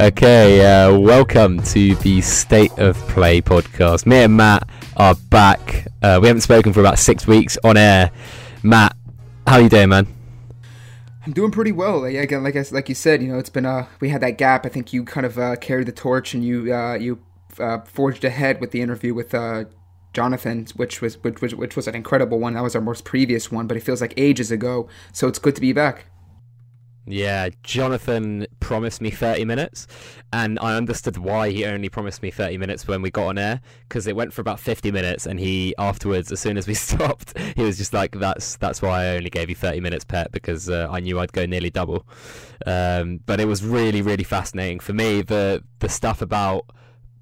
Okay, uh, welcome to the State of Play podcast. Me and Matt are back. Uh, we haven't spoken for about six weeks on air. Matt, how are you doing, man? I'm doing pretty well. Again, like I, like you said, you know, it's been uh we had that gap. I think you kind of uh, carried the torch and you uh, you uh, forged ahead with the interview with uh, Jonathan, which was which, which which was an incredible one. That was our most previous one, but it feels like ages ago. So it's good to be back. Yeah, Jonathan promised me 30 minutes, and I understood why he only promised me 30 minutes when we got on air because it went for about 50 minutes, and he afterwards, as soon as we stopped, he was just like, "That's that's why I only gave you 30 minutes, pet, because uh, I knew I'd go nearly double." Um, but it was really, really fascinating for me. The the stuff about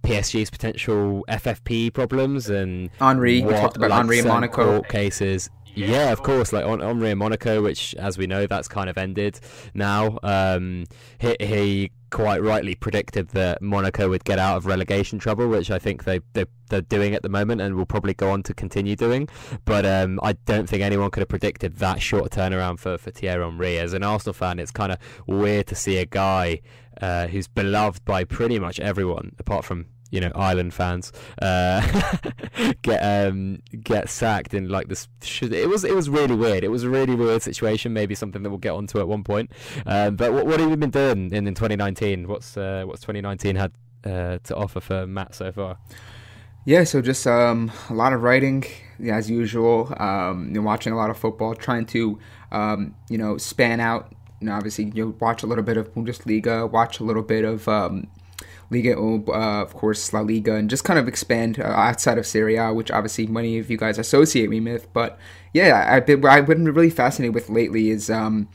PSG's potential FFP problems and Henry, what, we talked about like, Henry and Monaco court cases yeah, of course. Like on Henry and Monaco, which, as we know, that's kind of ended now. Um, he, he quite rightly predicted that Monaco would get out of relegation trouble, which I think they, they they're doing at the moment and will probably go on to continue doing. But um, I don't think anyone could have predicted that short turnaround for for Thierry Henry. As an Arsenal fan, it's kind of weird to see a guy uh, who's beloved by pretty much everyone apart from you know Ireland fans uh, get um, get sacked in like this. It was it was really weird. It was a really weird situation. Maybe something that we'll get onto at one point. Um, but what, what have you been doing in, in 2019? What's uh, what's 2019 had uh, to offer for Matt so far? Yeah, so just um, a lot of writing as usual. Um, you know, watching a lot of football, trying to um, you know span out. You know, obviously, you watch a little bit of Bundesliga, watch a little bit of um, Liga, uh, of course, La Liga, and just kind of expand uh, outside of Serie A, which obviously many of you guys associate me with. But yeah, I've been, I've been really fascinated with lately is um,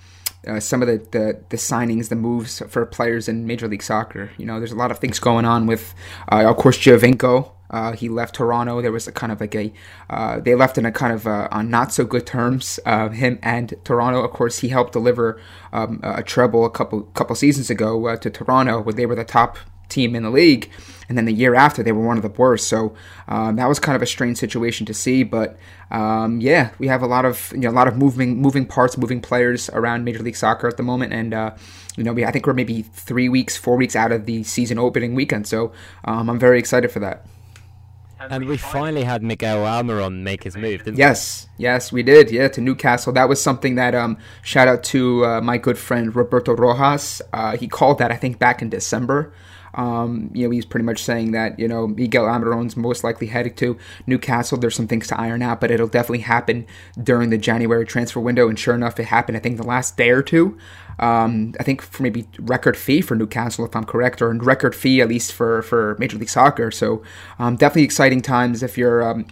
uh, some of the, the, the signings, the moves for players in Major League Soccer. You know, there's a lot of things going on with, uh, of course, Giovinco. Uh, he left Toronto. There was a kind of like a, uh, they left in a kind of on not so good terms. Him and Toronto. Of course, he helped deliver um, a treble a couple couple seasons ago to Toronto, where they were the top team in the league. And then the year after, they were one of the worst. So um, that was kind of a strange situation to see. But um, yeah, we have a lot of you know a lot of moving moving parts, moving players around Major League Soccer at the moment. And uh, you know, we, I think we're maybe three weeks, four weeks out of the season opening weekend. So um, I'm very excited for that. And we finally had Miguel Almiron make his move, didn't yes, we? Yes, we did. Yeah, to Newcastle. That was something that um, shout out to uh, my good friend Roberto Rojas. Uh, he called that I think back in December. Um, you know, he's pretty much saying that, you know, Miguel Almiron's most likely headed to Newcastle. There's some things to iron out, but it'll definitely happen during the January transfer window. And sure enough, it happened, I think, the last day or two. Um, I think for maybe record fee for Newcastle, if I'm correct, or record fee at least for, for Major League Soccer. So um, definitely exciting times if you're um,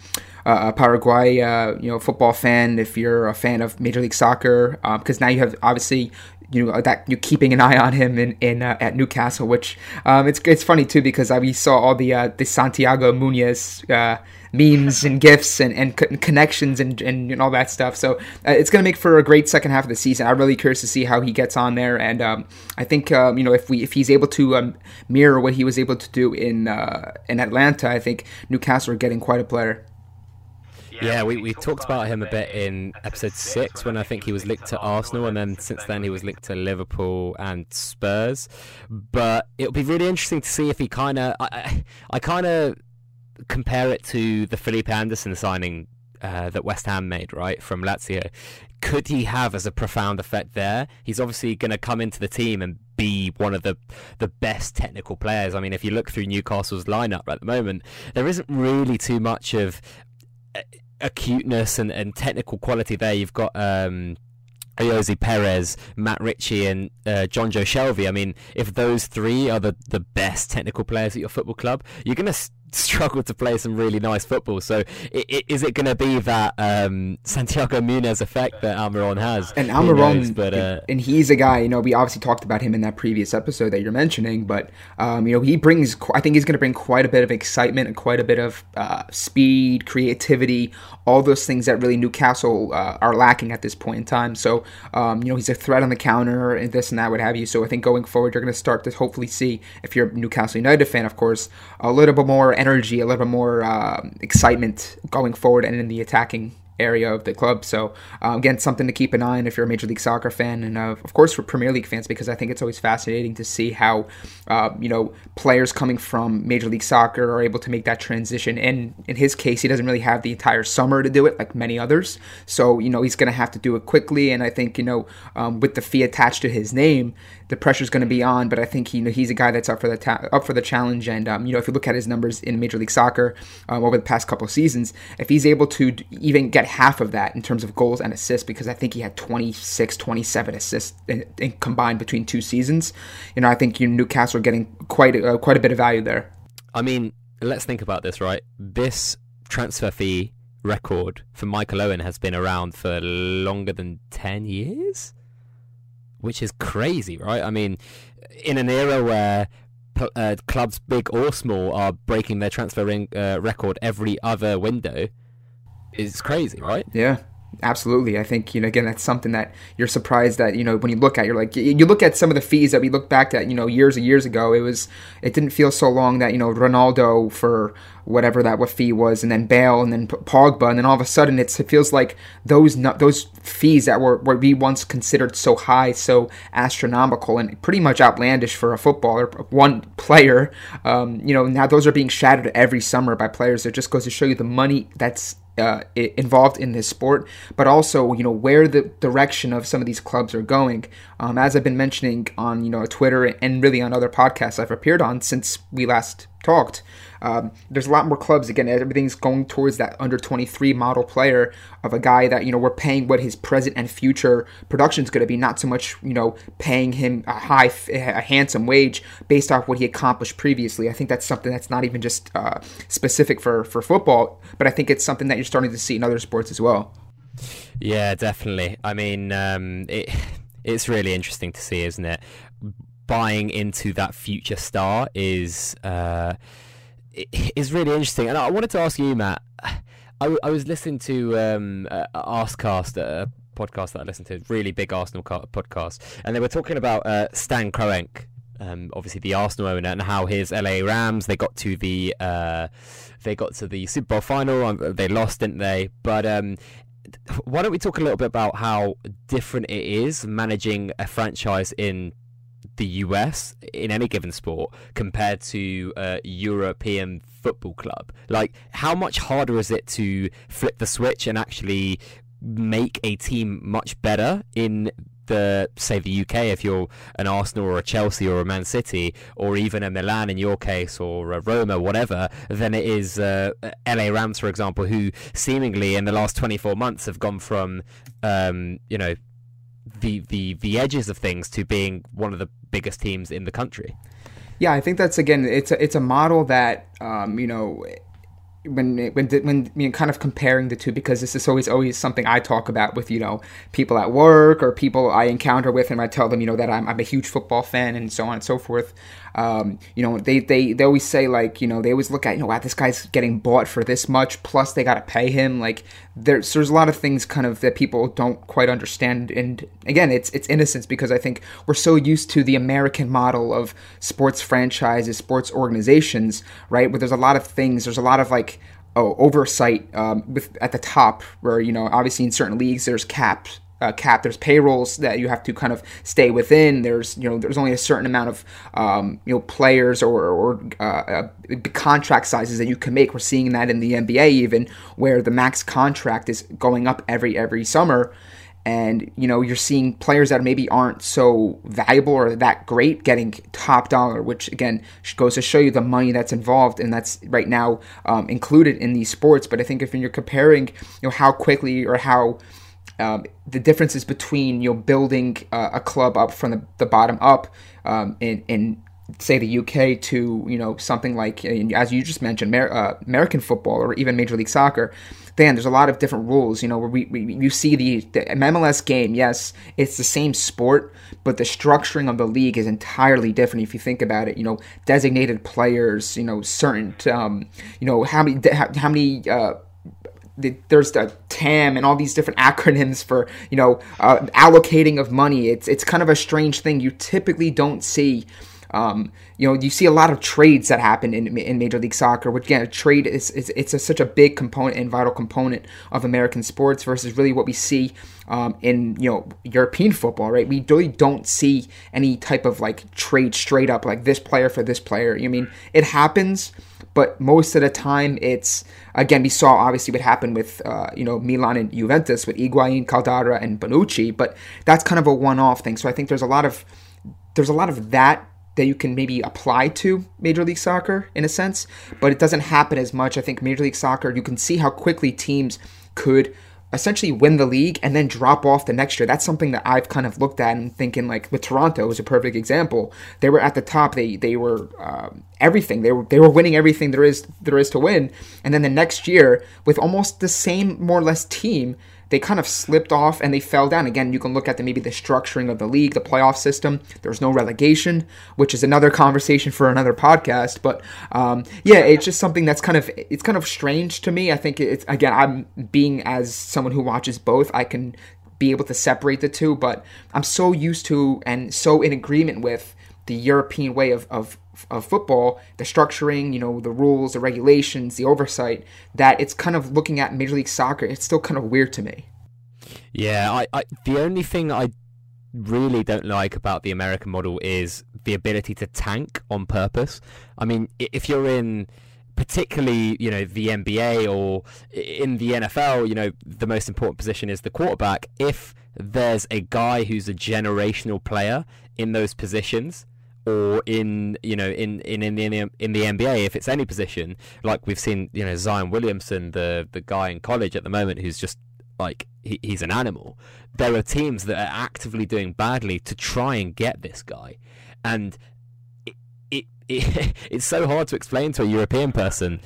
a Paraguay, uh, you know, football fan. If you're a fan of Major League Soccer, because um, now you have obviously you know that you're keeping an eye on him in, in uh, at Newcastle, which um, it's it's funny too because uh, we saw all the uh, the Santiago Munez uh, memes and gifs and, and co- connections and, and, and all that stuff. So uh, it's going to make for a great second half of the season. I'm really curious to see how he gets on there, and um, I think um, you know if we if he's able to um, mirror what he was able to do in uh, in Atlanta, I think Newcastle are getting quite a player. Yeah, we, we talked about him a bit in episode six when I think he was linked to Arsenal, and then since then he was linked to Liverpool and Spurs. But it'll be really interesting to see if he kind of. I, I, I kind of compare it to the Felipe Anderson signing uh, that West Ham made, right, from Lazio. Could he have as a profound effect there? He's obviously going to come into the team and be one of the the best technical players. I mean, if you look through Newcastle's lineup at the moment, there isn't really too much of acuteness and, and technical quality there. You've got um, Perez, Matt Ritchie, and uh, Jonjo Shelvey. I mean, if those three are the, the best technical players at your football club, you're going to struggle to play some really nice football. So is it going to be that um, Santiago Munez effect that Almiron has? And Almiron, but uh, and he's a guy. You know, we obviously talked about him in that previous episode that you're mentioning, but um, you know, he brings. I think he's going to bring quite a bit of excitement and quite a bit of uh, speed, creativity, all those things that really Newcastle uh, are lacking at this point in time. So um, you know, he's a threat on the counter and this and that, what have you. So I think going forward, you're going to start to hopefully see, if you're a Newcastle United fan, of course, a little bit more energy, a little bit more uh, excitement going forward and in the attacking area of the club. So uh, again, something to keep an eye on if you're a Major League Soccer fan, and uh, of course for Premier League fans because I think it's always fascinating to see how uh, you know players coming from Major League Soccer are able to make that transition. And in his case, he doesn't really have the entire summer to do it like many others. So you know he's going to have to do it quickly, and I think you know um, with the fee attached to his name, the pressure's going to be on. But I think he, you know, he's a guy that's up for the ta- up for the challenge. And um, you know, if you look at his numbers in Major League Soccer um, over the past couple of seasons, if he's able to even get half of that in terms of goals and assists, because I think he had 26, 27 assists in, in combined between two seasons, you know, I think you know, Newcastle are getting quite a, uh, quite a bit of value there. I mean, let's think about this, right? This transfer fee record for Michael Owen has been around for longer than 10 years which is crazy, right? I mean, in an era where uh, clubs, big or small, are breaking their transfer ring, uh, record every other window, is crazy, right? Yeah. Absolutely. I think, you know, again, that's something that you're surprised that, you know, when you look at, you're like, you look at some of the fees that we look back at, you know, years and years ago, it was, it didn't feel so long that, you know, Ronaldo for whatever that what fee was, and then Bale, and then Pogba, and then all of a sudden it's, it feels like those, those fees that were, what we once considered so high, so astronomical, and pretty much outlandish for a footballer, one player, um, you know, now those are being shattered every summer by players. It just goes to show you the money that's uh, involved in this sport, but also you know where the direction of some of these clubs are going. Um, as I've been mentioning on you know Twitter and really on other podcasts I've appeared on since we last talked. Um, there's a lot more clubs. Again, everything's going towards that under 23 model player of a guy that you know we're paying what his present and future production is going to be, not so much you know paying him a high, a handsome wage based off what he accomplished previously. I think that's something that's not even just uh, specific for for football, but I think it's something that you're starting to see in other sports as well. Yeah, definitely. I mean, um, it it's really interesting to see, isn't it? buying into that future star is uh, is really interesting. And I wanted to ask you, Matt. I, I was listening to um, uh, Arscast, a podcast that I listened to, really big Arsenal podcast, and they were talking about uh, Stan Kroenke, um, obviously the Arsenal owner, and how his LA Rams they got to the uh, they got to the Super Bowl final. Um, they lost, didn't they? But um, why don't we talk a little bit about how different it is managing a franchise in the US in any given sport compared to a European football club? Like, how much harder is it to flip the switch and actually make a team much better in the say the UK if you're an Arsenal or a Chelsea or a Man City or even a Milan in your case or a Roma whatever than it is uh, LA Rams for example who seemingly in the last 24 months have gone from um, you know the the the edges of things to being one of the biggest teams in the country. Yeah, I think that's again it's a, it's a model that um, you know when when when kind of comparing the two because this is always always something I talk about with you know people at work or people I encounter with and I tell them you know that I'm, I'm a huge football fan and so on and so forth um, you know they, they they always say like you know they always look at you know wow this guy's getting bought for this much plus they got to pay him like there's there's a lot of things kind of that people don't quite understand and again it's it's innocence because I think we're so used to the American model of sports franchises sports organizations right where there's a lot of things there's a lot of like oh, oversight um, with at the top, where you know obviously in certain leagues there's caps. Uh, cap. There's payrolls that you have to kind of stay within. There's you know there's only a certain amount of um, you know players or, or uh, uh, contract sizes that you can make. We're seeing that in the NBA even where the max contract is going up every every summer and you know you're seeing players that maybe aren't so valuable or that great getting top dollar which again goes to show you the money that's involved and that's right now um, included in these sports but i think if you're comparing you know how quickly or how um, the differences between you know building uh, a club up from the, the bottom up um, in, in say the UK to you know something like as you just mentioned uh, American football or even Major League Soccer Dan, there's a lot of different rules. You know, where we, we you see the, the MLS game. Yes, it's the same sport, but the structuring of the league is entirely different. If you think about it, you know, designated players. You know, certain. Um, you know how many how, how many. Uh, there's the TAM and all these different acronyms for you know uh, allocating of money. It's it's kind of a strange thing. You typically don't see Um, you know, you see a lot of trades that happen in, in Major League Soccer, which again, a trade is, is it's a, such a big component and vital component of American sports versus really what we see um, in you know European football, right? We really don't see any type of like trade straight up like this player for this player. You mean it happens, but most of the time it's again we saw obviously what happened with uh, you know Milan and Juventus with Higuain, Caldara, and Bonucci, but that's kind of a one-off thing. So I think there's a lot of there's a lot of that that you can maybe apply to Major League Soccer in a sense, but it doesn't happen as much. I think Major League Soccer you can see how quickly teams could essentially win the league and then drop off the next year. That's something that I've kind of looked at and thinking like with Toronto is a perfect example. They were at the top. They they were um, everything. They were they were winning everything there is there is to win. And then the next year with almost the same more or less team, they kind of slipped off and they fell down. Again, you can look at the maybe the structuring of the league, the playoff system. There's no relegation, which is another conversation for another podcast. But um, yeah, it's just something that's kind of it's kind of strange to me. I think it's again, I'm being as someone who watches both, I can be able to separate the two, but I'm so used to and so in agreement with the European way of, of of football, the structuring, you know, the rules, the regulations, the oversight, that it's kind of looking at Major League Soccer. It's still kind of weird to me. Yeah, I, I the only thing I really don't like about the American model is the ability to tank on purpose. I mean, if you're in particularly, you know, the NBA or in the NFL, you know, the most important position is the quarterback. If there's a guy who's a generational player in those positions, or in you know in in in the in the NBA if it's any position like we've seen you know Zion Williamson the the guy in college at the moment who's just like he, he's an animal. There are teams that are actively doing badly to try and get this guy. And it, it, it it's so hard to explain to a European person.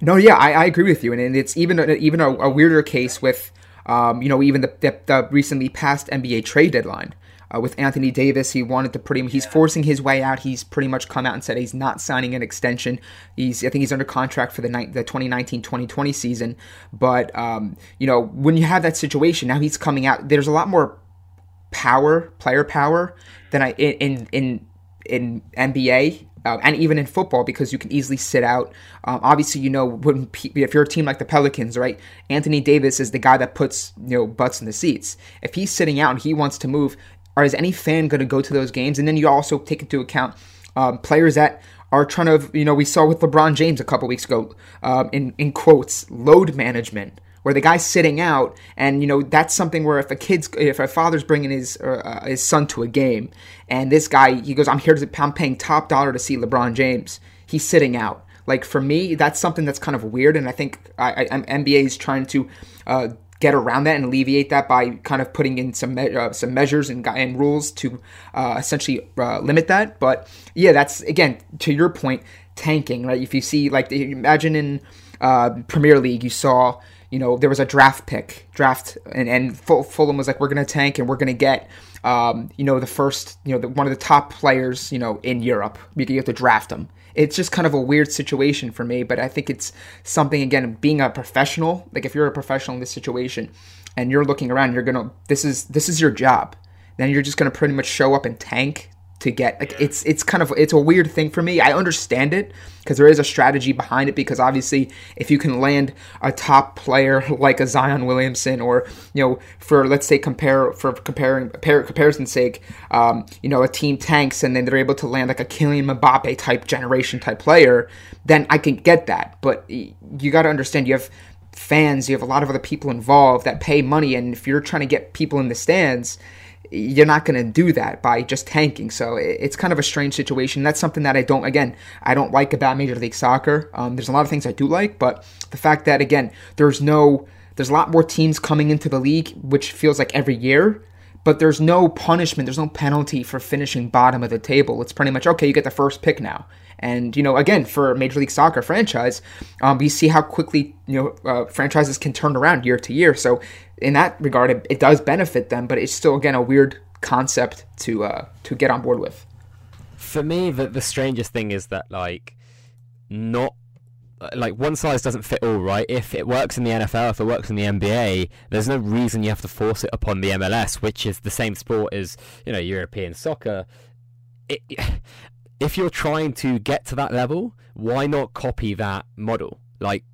No yeah I, I agree with you. And it's even even a, a weirder case with um, you know even the, the, the recently passed NBA trade deadline uh, with Anthony Davis, he wanted to pretty. He's forcing his way out. He's pretty much come out and said he's not signing an extension. He's I think he's under contract for the the 2019-2020 season. But um, you know when you have that situation, now he's coming out. There's a lot more power, player power, than I in in in NBA uh, and even in football because you can easily sit out. Um, obviously, you know when if you're a team like the Pelicans, right? Anthony Davis is the guy that puts you know butts in the seats. If he's sitting out and he wants to move, or is any fan going to go to those games? And then you also take into account um, players that are trying to, you know, we saw with LeBron James a couple weeks ago, um, in in quotes, load management, where the guy's sitting out, and you know that's something where if a kid's, if a father's bringing his uh, his son to a game, and this guy he goes, I'm here to, I'm paying top dollar to see LeBron James, he's sitting out. Like for me, that's something that's kind of weird, and I think I, I, NBA is trying to uh, get around that and alleviate that by kind of putting in some me- uh, some measures and, and rules to uh, essentially uh, limit that. But yeah, that's again to your point, tanking. Right? If you see like imagine in uh, Premier League, you saw you know there was a draft pick draft and and Fulham was like we're gonna tank and we're gonna get. Um, you know the first, you know the, one of the top players, you know in Europe. You have to draft them, it's just kind of a weird situation for me, but I think it's something again being a professional, like if you're a professional in this situation and you're looking around, you're going to this is this is your job. Then you're just going to pretty much show up and tank to get like it's it's kind of it's a weird thing for me. I understand it because there is a strategy behind it because obviously if you can land a top player like a Zion Williamson or you know for let's say compare for comparing comparison's sake, um, you know a team tanks and then they're able to land like a Kylian Mbappe type generation type player, then I can get that. But you got to understand you have fans, you have a lot of other people involved that pay money, and if you're trying to get people in the stands you're not going to do that by just tanking. So it's kind of a strange situation. That's something that I don't, again, I don't like about Major League Soccer. Um, there's a lot of things I do like, but the fact that, again, there's no, there's a lot more teams coming into the league, which feels like every year, but there's no punishment, there's no penalty for finishing bottom of the table. It's pretty much, okay, you get the first pick now. And you know, again, for Major League Soccer franchise, um, we see how quickly you know uh, franchises can turn around year to year. So in that regard, it, it, does benefit them, but it's still again a weird concept to uh, to get on board with. For me, the the strangest thing is that like not Uh, like one size doesn't fit all, right? If it works in the NFL, if it works in the NBA, there's no reason you have to force it upon the MLS, which is the same sport as you know European soccer it, if you're trying to get to that level, why not copy that model? Like,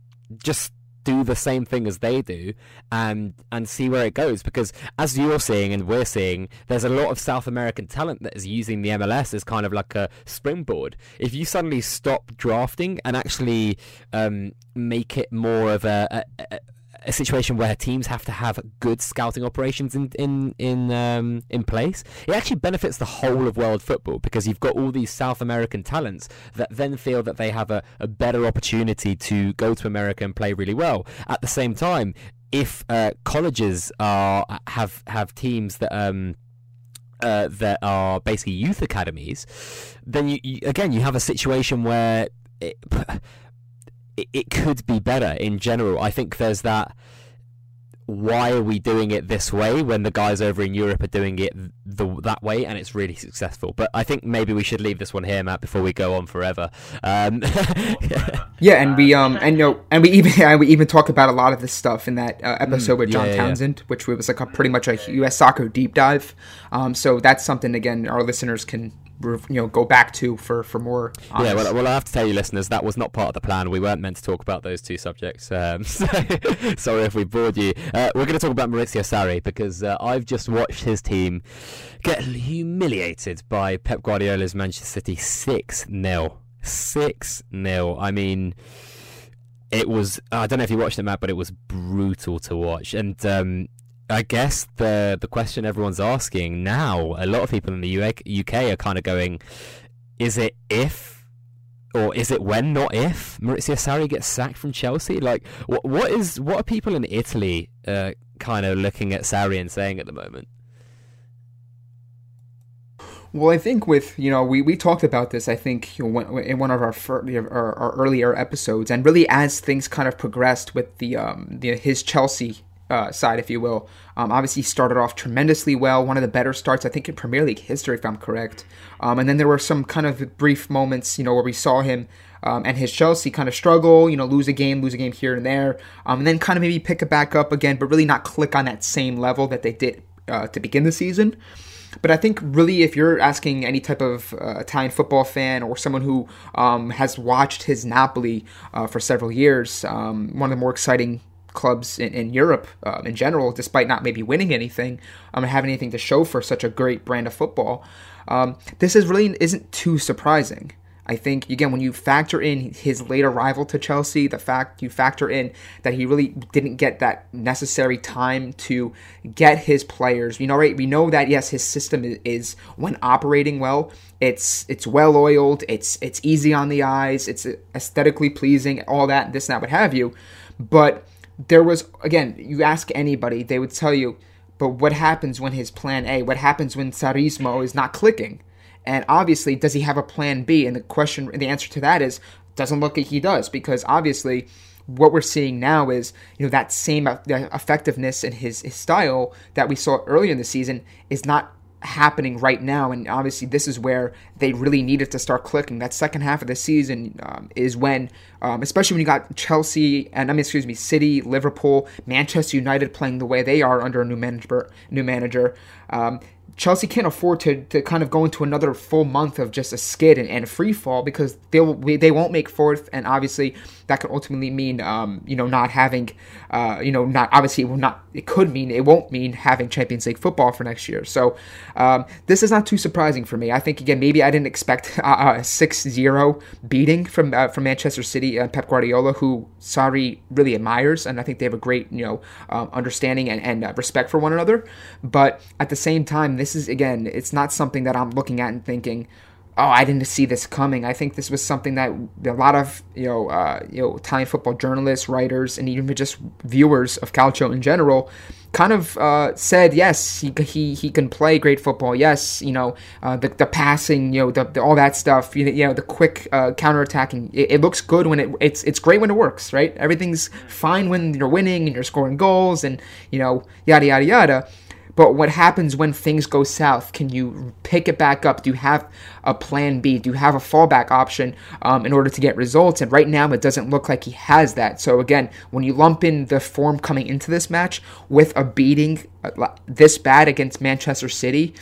just do the same thing as they do and and see where it goes. Because as you're seeing and we're seeing there's a lot of South American talent that is using the MLS as kind of like a springboard. If you suddenly stop drafting and actually um, make it more of a, a, a a situation where teams have to have good scouting operations in in in um, in place, it actually benefits the whole of world football because you've got all these South American talents that then feel that they have a, a better opportunity to go to America and play really well. At the same time, if uh, colleges are have have teams that um, uh, that are basically youth academies, then you, you, again you have a situation where it, it, it could be better in general. I think there's that why are we doing it this way when the guys over in Europe are doing it the, that way and it's really successful? But I think maybe we should leave this one here, Matt, before we go on forever. Um, yeah, and we um and you know and we even and we even talk about a lot of this stuff in that uh, episode mm, with John yeah, Townsend, yeah. which was like a pretty much a U.S. soccer deep dive. Um, so that's something again our listeners can you know go back to for for more. Honest. Yeah, well, well, I have to tell you, listeners, that was not part of the plan. We weren't meant to talk about those two subjects. Um, so, sorry if we bored you. Uh, we're going to talk about Maurizio Sarri because uh, I've just watched his team get humiliated by Pep Guardiola's Manchester City six 0 Six 0 I mean it was I don't know if you watched it, Matt, but it was brutal to watch. And um, I guess the the question everyone's asking now, a lot of people in the UK are kind of going, is it if or is it when, not if Maurizio Sarri gets sacked from Chelsea? Like, what what is what are people in Italy uh, kind of looking at Sarri and saying at the moment? Well, I think with you know we, we talked about this I think you know, in one of our, our, our earlier episodes, and really as things kind of progressed with the um the his Chelsea uh, side, if you will. Um, obviously, started off tremendously well, one of the better starts, I think, in Premier League history, if I'm correct. Um, and then there were some kind of brief moments, you know, where we saw him um, and his Chelsea kind of struggle, you know, lose a game, lose a game here and there, um, and then kind of maybe pick it back up again, but really not click on that same level that they did uh, to begin the season. But I think really, if you're asking any type of uh, Italian football fan or someone who um, has watched his Napoli uh, for several years, um, one of the more exciting clubs in, in Europe um, in general, despite not maybe winning anything um, having anything to show for such a great brand of football. Um, this is really isn't too surprising. I think again when you factor in his late arrival to Chelsea, the fact you factor in that he really didn't get that necessary time to get his players. You know, right? We know that yes, his system is, is when operating well, it's it's well oiled, it's it's easy on the eyes, it's aesthetically pleasing, all that, this and that, what have you. But there was again, you ask anybody, they would tell you, but what happens when his plan A? What happens when sarrismo is not clicking? And obviously, does he have a plan B? And the question, the answer to that is doesn't look like he does because obviously what we're seeing now is you know that same effectiveness in his, his style that we saw earlier in the season is not happening right now. And obviously, this is where they really needed to start clicking. That second half of the season um, is when, um, especially when you got Chelsea and I mean, excuse me, City, Liverpool, Manchester United playing the way they are under a new manager. New manager. Um, Chelsea can't afford to, to kind of go into another full month of just a skid and, and free fall because they'll they won't make fourth, and obviously that could ultimately mean um, you know not having uh, you know not obviously it will not it could mean it won't mean having Champions League football for next year. So um, this is not too surprising for me. I think again maybe I didn't expect a 6-0 beating from uh, from Manchester City and Pep Guardiola, who Sarri really admires, and I think they have a great you know um, understanding and, and uh, respect for one another. But at the same time, this this is again, it's not something that I'm looking at and thinking, oh, I didn't see this coming. I think this was something that a lot of you know, uh, you know, Italian football journalists, writers, and even just viewers of Calcio in general, kind of uh, said, yes, he, he he can play great football. Yes, you know, uh, the the passing, you know, the, the all that stuff. You know, you know the quick uh, counterattacking. It, it looks good when it it's it's great when it works, right? Everything's fine when you're winning and you're scoring goals, and you know, yada yada yada. But what happens when things go south? Can you pick it back up? Do you have a plan B? Do you have a fallback option um, in order to get results? And right now, it doesn't look like he has that. So, again, when you lump in the form coming into this match with a beating uh, this bad against Manchester City,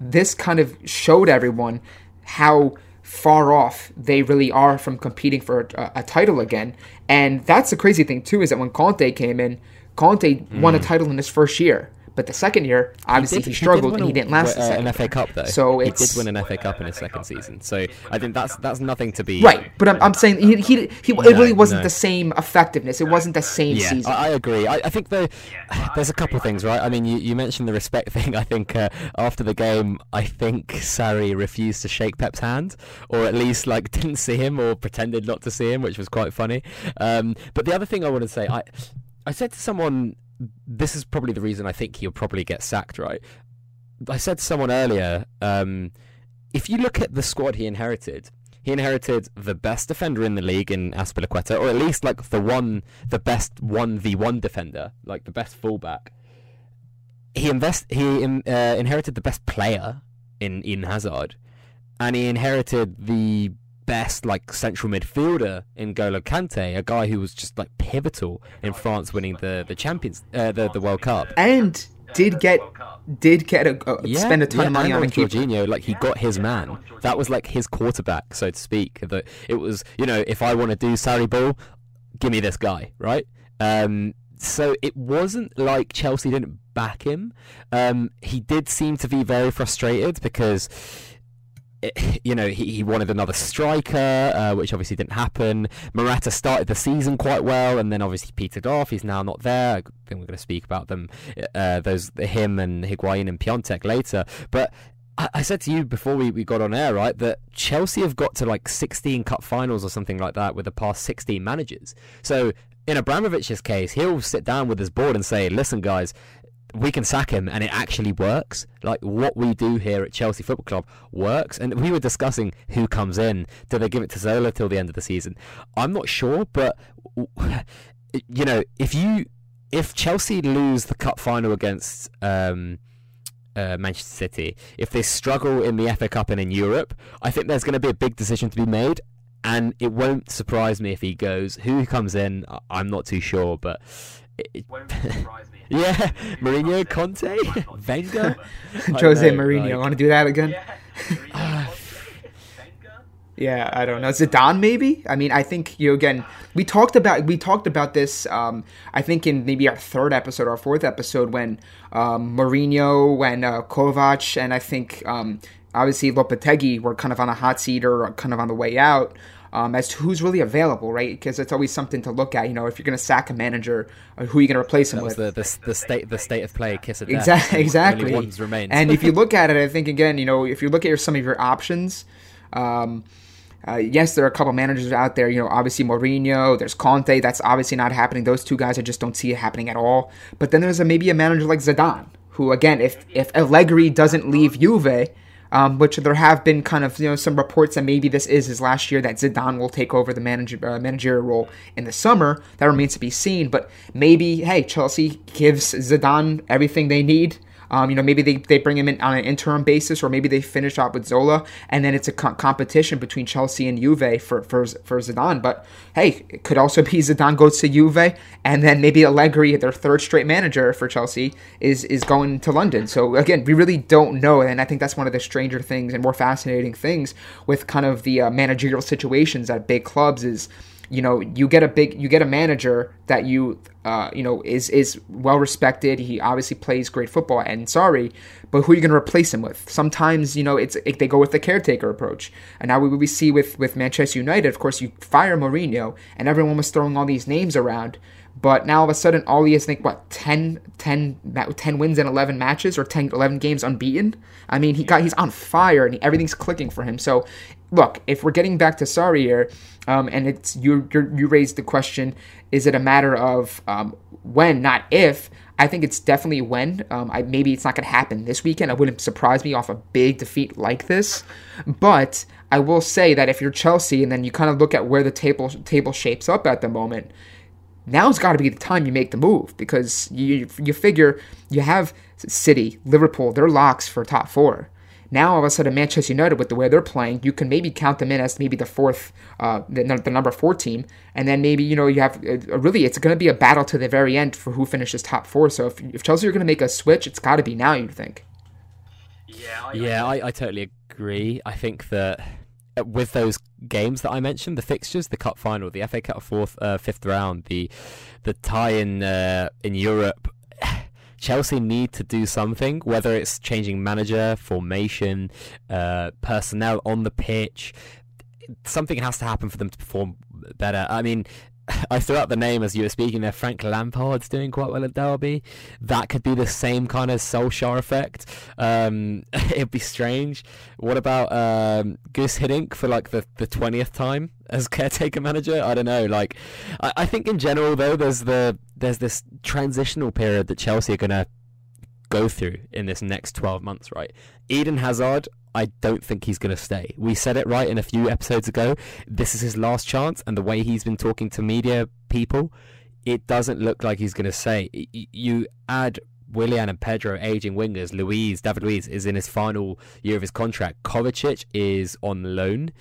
this kind of showed everyone how far off they really are from competing for a, a, title again. And that's the crazy thing too is that when Conte came in, Conte mm. won a title in his first year. But the second year, obviously, he, did, he struggled he and he didn't last uh, an FA Cup though. So he did win an FA Cup in his second season. So I think that's that's nothing to be right. But I'm, I'm saying he he, he no, it really wasn't no. the same effectiveness. It wasn't the same yeah, season. I, I agree. I, I, think though, there's a couple of things, right? I mean, you, you mentioned the respect thing. I think uh, after the game, I think Sarri refused to shake Pep's hand, or at least like didn't see him or pretended not to see him, which was quite funny. Um, but the other thing I want to say, I I said to someone this is probably the reason I think he'll probably get sacked, right? I said to someone earlier, um, if you look at the squad he inherited, he inherited the best defender in the league in Azpilicueta, or at least like the one, the best one v one defender, like the best fullback. He invest he in, uh, inherited the best player in in Hazard, and he inherited the best like central midfielder in Golo Kante, a guy who was just like pivotal in France winning the the Champions uh, the the World Cup. And did get did get a uh, yeah, spend a ton yeah, of money on a Jorginho, like he got his man. That was like his quarterback, so to speak. That it was, you know, if I want to do Sarri ball, give me this guy, right? Um, so it wasn't like Chelsea didn't back him. Um, he did seem to be very frustrated because you know, he, he wanted another striker, uh, which obviously didn't happen. Morata started the season quite well, and then obviously petered off. He's now not there. I think we're going to speak about them, uh, those him and Higuain and Piatek later. But I, I said to you before we, we got on air, right, that Chelsea have got to like 16 cup finals or something like that with the past 16 managers. So in Abramovich's case, he'll sit down with his board and say, "Listen, guys, we can sack him and it actually works. Like what we do here at Chelsea Football Club works. And we were discussing who comes in. Do they give it to Zola till the end of the season? I'm not sure, but you know, if you if Chelsea lose the cup final against um, uh, Manchester City, if they struggle in the FA Cup and in Europe, I think there's going to be a big decision to be made. And it won't surprise me if he goes. Who comes in, I'm not too sure, but it won't surprise me yeah, Mourinho, Conte, Wenger, Jose Mourinho. Right. Want to do that again? Yeah, I don't know. Zidane, maybe. I mean, I think you know, again. We talked about we talked about this. Um, I think in maybe our third episode or fourth episode when um, Mourinho, when uh, Kovac, and I think um, obviously Lopetegui were kind of on a hot seat or kind of on the way out um, as to who's really available, right? Because it's always something to look at. You know, if you're going to sack a manager, uh, who are you going to replace him with? The, the, the, state the state of play, kiss it. Exactly. Exactly. and if you look at it, I think again, you know, if you look at your, some of your options. Um, uh, yes, there are a couple managers out there. You know, obviously Mourinho. There's Conte. That's obviously not happening. Those two guys, I just don't see it happening at all. But then there's a, maybe a manager like Zidane, who again, if if Allegri doesn't leave Juve, um, which there have been kind of you know some reports that maybe this is his last year that Zidane will take over the manager uh, managerial role in the summer. That remains to be seen, but maybe hey Chelsea gives Zidane everything they need um, you know, maybe they, they bring him in on an interim basis, or maybe they finish out with Zola, and then it's a co- competition between Chelsea and Juve for, for for Zidane. But hey, it could also be Zidane goes to Juve, and then maybe Allegri, their third straight manager for Chelsea, is is going to London. So again, we really don't know, and I think that's one of the stranger things and more fascinating things with kind of the uh, managerial situations at big clubs is you know you get a big you get a manager that you uh, you know is is well respected he obviously plays great football and sorry but who are you going to replace him with? Sometimes you know it's it, they go with the caretaker approach. And now we, we see with with manchester united of course you fire Mourinho and everyone was throwing all these names around but now all of a sudden all he has think what 10, 10, 10 wins in 11 matches or 10 11 games unbeaten? I mean he got he's on fire and everything's clicking for him. So look if we're getting back to Sarri here um, and it's you you raised the question: Is it a matter of um, when, not if? I think it's definitely when. Um, I, maybe it's not going to happen this weekend. It wouldn't surprise me off a big defeat like this. But I will say that if you're Chelsea and then you kind of look at where the table table shapes up at the moment, now's got to be the time you make the move because you you figure you have City, Liverpool, they're locks for top four. Now all of a sudden, Manchester United, with the way they're playing, you can maybe count them in as maybe the fourth, uh, the, the number four team, and then maybe you know you have uh, really it's going to be a battle to the very end for who finishes top four. So if, if Chelsea are going to make a switch, it's got to be now. You'd think. Yeah, Yeah, I, I totally agree. I think that uh, with those games that I mentioned, the fixtures, the cup final, the FA Cup fourth, uh, fifth round, the the tie in uh, in Europe, Chelsea need to do something, whether it's changing manager, formation, uh, personnel on the pitch. Something has to happen for them to perform better. I mean, I threw out the name as you were speaking there. Frank Lampard's doing quite well at Derby. That could be the same kind of Solskjaer effect. Um, it'd be strange. What about um, Guus Hiddink for like the the twentieth time as caretaker manager? I don't know. Like, I, I think in general though, there's the there's this transitional period that Chelsea are gonna go through in this next 12 months, right? Eden Hazard, I don't think he's going to stay. We said it right in a few episodes ago. This is his last chance, and the way he's been talking to media people, it doesn't look like he's going to stay. You add Willian and Pedro aging wingers. Luiz, David Luiz is in his final year of his contract. Kovacic is on loan.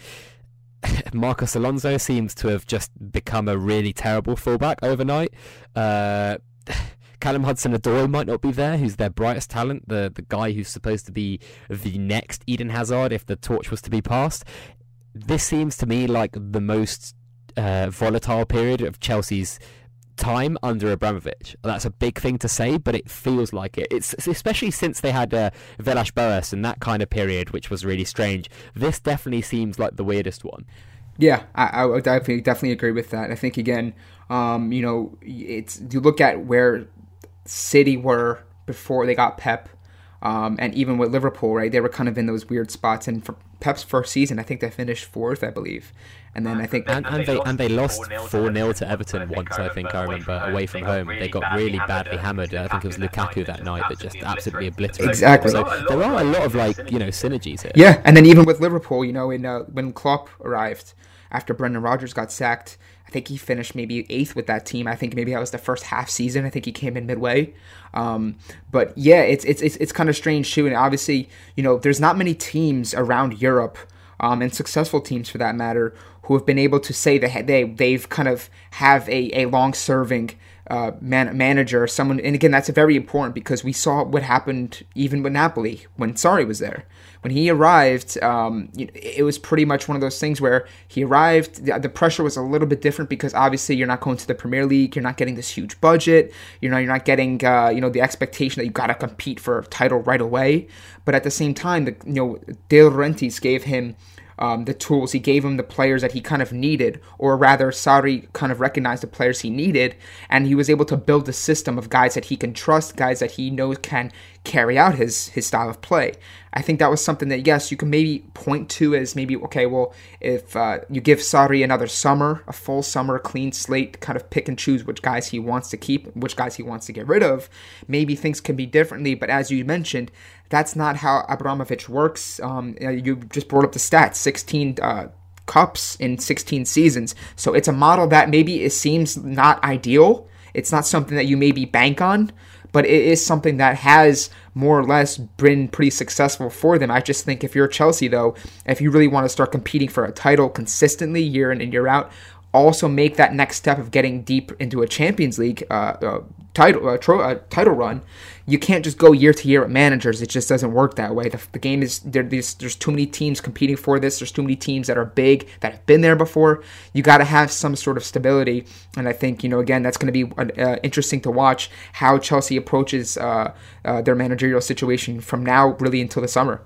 Marcos Alonso seems to have just become a really terrible fullback overnight. Uh, Callum Hudson-Odoi might not be there, who's their brightest talent, the the guy who's supposed to be the next Eden Hazard if the torch was to be passed. This seems to me like the most uh, volatile period of Chelsea's time under Abramovich. That's a big thing to say, but it feels like it. It's especially since they had uh, Villas Boas and that kind of period, which was really strange. This definitely seems like the weirdest one. Yeah, I, I definitely definitely agree with that. I think again, um, you know, it's you look at where City were before they got Pep, um, and even with Liverpool, right? They were kind of in those weird spots. And for Pep's first season, I think they finished fourth, I believe. And then I think and, and they and they lost four 0 to Everton once. I think I remember away from home. They got really badly hammered. I think it was Lukaku that night that just absolutely obliterated. Exactly. So there are a lot of like you know synergies here. Yeah, and then even with Liverpool, you know, in uh, when Klopp arrived after Brendan Rodgers got sacked, I think he finished maybe eighth with that team. I think maybe that was the first half season. I think he came in midway. Um, but yeah, it's it's it's, it's kind of strange too. And obviously, you know, there's not many teams around Europe. Um, and successful teams for that matter, who have been able to say that they they've kind of have a, a long serving uh, man, manager, someone, and again that's very important because we saw what happened even with Napoli when Sarri was there when he arrived, um, it was pretty much one of those things where he arrived. The, the, pressure was a little bit different because obviously you're not going to the Premier League, you're not getting this huge budget, you know, you're not getting uh, you know the expectation that you got to compete for a title right away. But at the same time, the you know De Laurentiis gave him um, the tools. He gave him the players that he kind of needed, or rather, Sarri kind of recognized the players he needed, and he was able to build a system of guys that he can trust, guys that he knows can carry out his his style of play. I think that was something that yes, you can maybe point to as maybe okay, well, if uh, you give Sarri another summer, a full summer, clean slate, kind of pick and choose which guys he wants to keep, which guys he wants to get rid of, maybe things can be differently. But as you mentioned, that's not how Abramovich works. Um, you just brought up the stats: 16 uh, cups in 16 seasons. So it's a model that maybe it seems not ideal. It's not something that you maybe bank on, but it is something that has more or less been pretty successful for them. I just think if you're Chelsea, though, if you really want to start competing for a title consistently year in and year out, also make that next step of getting deep into a Champions League uh, uh, title uh, tro- uh, title run, you can't just go year to year with managers. It just doesn't work that way. The, the game is there, there's, there's too many teams competing for this. There's too many teams that are big that have been there before. You got to have some sort of stability, and I think you know again that's going to be uh, interesting to watch how Chelsea approaches uh, their managerial situation from now really until the summer.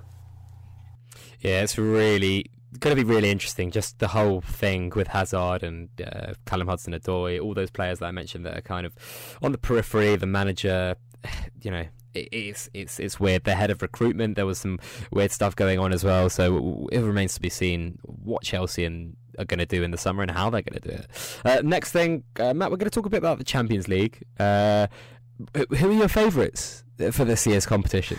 Yeah, it's really going to be really interesting. Just the whole thing with Hazard and uh, Callum Hudson-Odoi, all those players that I mentioned that are kind of on the periphery. The manager you know, it's it's it's weird. The head of recruitment, there was some weird stuff going on as well. So it remains to be seen what Chelsea and are going to do in the summer and how they're going to do it. Uh, next thing, uh, Matt, we're going to talk a bit about the Champions League. Uh, who are your favourites for this year's competition?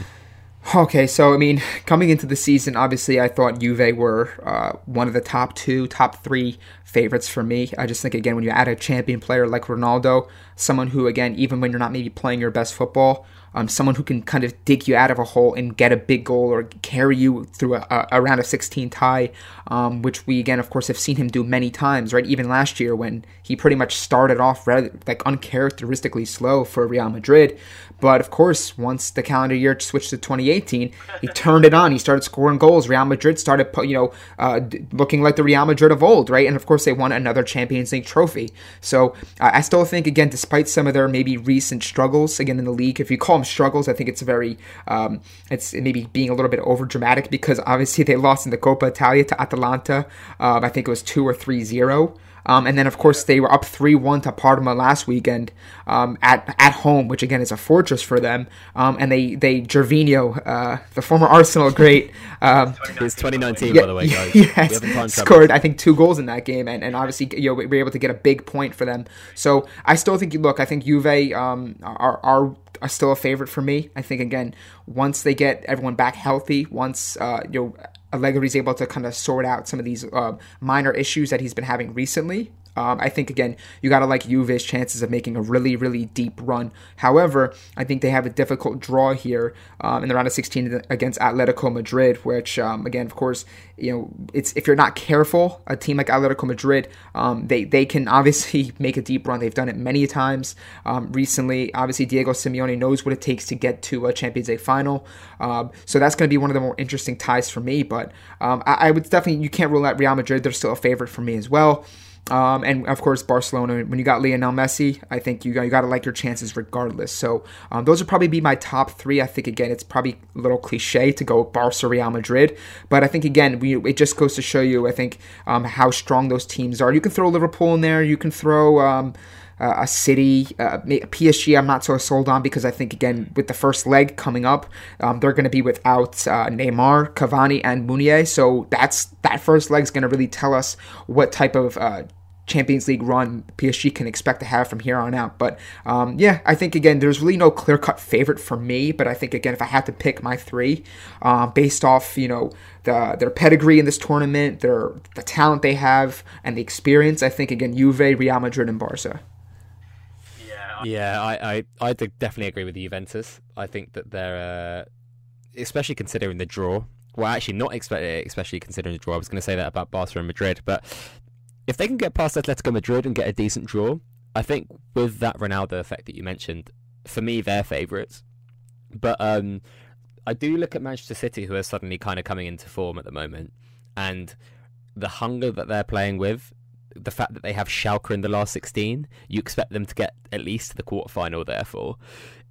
Okay, so I mean, coming into the season, obviously I thought Juve were uh, one of the top two, top three favorites for me. I just think again, when you add a champion player like Ronaldo, someone who again, even when you're not maybe playing your best football, um, someone who can kind of dig you out of a hole and get a big goal or carry you through a, a round of 16 tie, um, which we again, of course, have seen him do many times. Right, even last year when he pretty much started off rather, like uncharacteristically slow for Real Madrid, but of course, once the calendar year switched to 2018, he turned it on. He started scoring goals. Real Madrid started, you know, uh, looking like the Real Madrid of old, right? And of course, they won another Champions League trophy. So uh, I still think, again, despite some of their maybe recent struggles, again in the league, if you call them struggles, I think it's very, um, it's maybe being a little bit over dramatic because obviously they lost in the Coppa Italia to Atalanta. Um, I think it was two or three zero. Um, and then, of course, they were up 3 1 to Parma last weekend um, at at home, which again is a fortress for them. Um, and they, they Gervinho, uh, the former Arsenal great. Um, it's 2019, yeah, by the way, guys. Yes, scored, I think, two goals in that game. And, and obviously, you know, we were able to get a big point for them. So I still think, look, I think Juve um, are, are are still a favorite for me. I think again, once they get everyone back healthy, once uh, you know Allegri's able to kind of sort out some of these uh, minor issues that he's been having recently. Um, I think again, you got to like Juve's chances of making a really, really deep run. However, I think they have a difficult draw here um, in the round of 16 against Atletico Madrid, which um, again, of course, you know, it's if you're not careful, a team like Atletico Madrid, um, they they can obviously make a deep run. They've done it many times um, recently. Obviously, Diego Simeone knows what it takes to get to a Champions League final, um, so that's going to be one of the more interesting ties for me. But I, I would definitely you can't rule out Real Madrid; they're still a favorite for me as well. Um, and of course, Barcelona. When you got Lionel Messi, I think you got, you got to like your chances regardless. So um, those would probably be my top three. I think again, it's probably a little cliche to go Barca, Real Madrid, but I think again, we, it just goes to show you, I think, um, how strong those teams are. You can throw Liverpool in there. You can throw. Um, uh, a City, uh, PSG. I'm not so sold on because I think again with the first leg coming up, um, they're going to be without uh, Neymar, Cavani, and Meunier. So that's that first leg is going to really tell us what type of uh, Champions League run PSG can expect to have from here on out. But um, yeah, I think again, there's really no clear cut favorite for me. But I think again, if I had to pick my three, uh, based off you know the, their pedigree in this tournament, their the talent they have, and the experience, I think again, Juve, Real Madrid, and Barca. Yeah, I, I, I definitely agree with Juventus. I think that they're, uh, especially considering the draw. Well, actually, not especially considering the draw. I was going to say that about Barca and Madrid, but if they can get past Atletico Madrid and get a decent draw, I think with that Ronaldo effect that you mentioned, for me, they're favourites. But um, I do look at Manchester City, who are suddenly kind of coming into form at the moment, and the hunger that they're playing with the fact that they have Schalke in the last 16, you expect them to get at least the quarterfinal, therefore.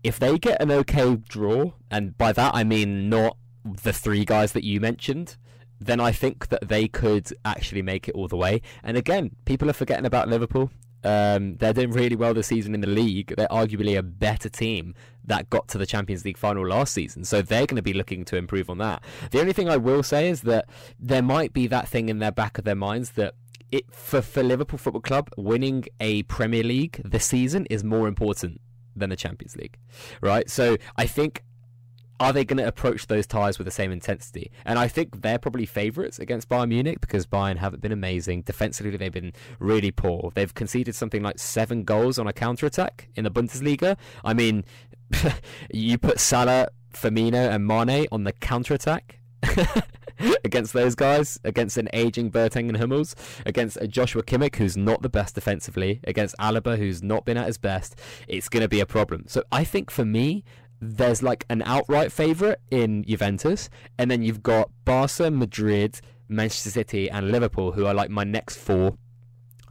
If they get an okay draw, and by that I mean not the three guys that you mentioned, then I think that they could actually make it all the way. And again, people are forgetting about Liverpool. Um, they're doing really well this season in the league. They're arguably a better team that got to the Champions League final last season. So they're going to be looking to improve on that. The only thing I will say is that there might be that thing in their back of their minds that it for, for Liverpool Football Club, winning a Premier League this season is more important than the Champions League, right? So I think are they going to approach those ties with the same intensity? And I think they're probably favourites against Bayern Munich because Bayern haven't been amazing. Defensively, they've been really poor. They've conceded something like seven goals on a counter attack in the Bundesliga. I mean, you put Salah, Firmino, and Mane on the counter attack. against those guys, against an aging Boateng and Hummels, against a Joshua Kimmich who's not the best defensively, against Alaba who's not been at his best, it's going to be a problem. So I think for me, there's like an outright favourite in Juventus, and then you've got Barca, Madrid, Manchester City, and Liverpool, who are like my next four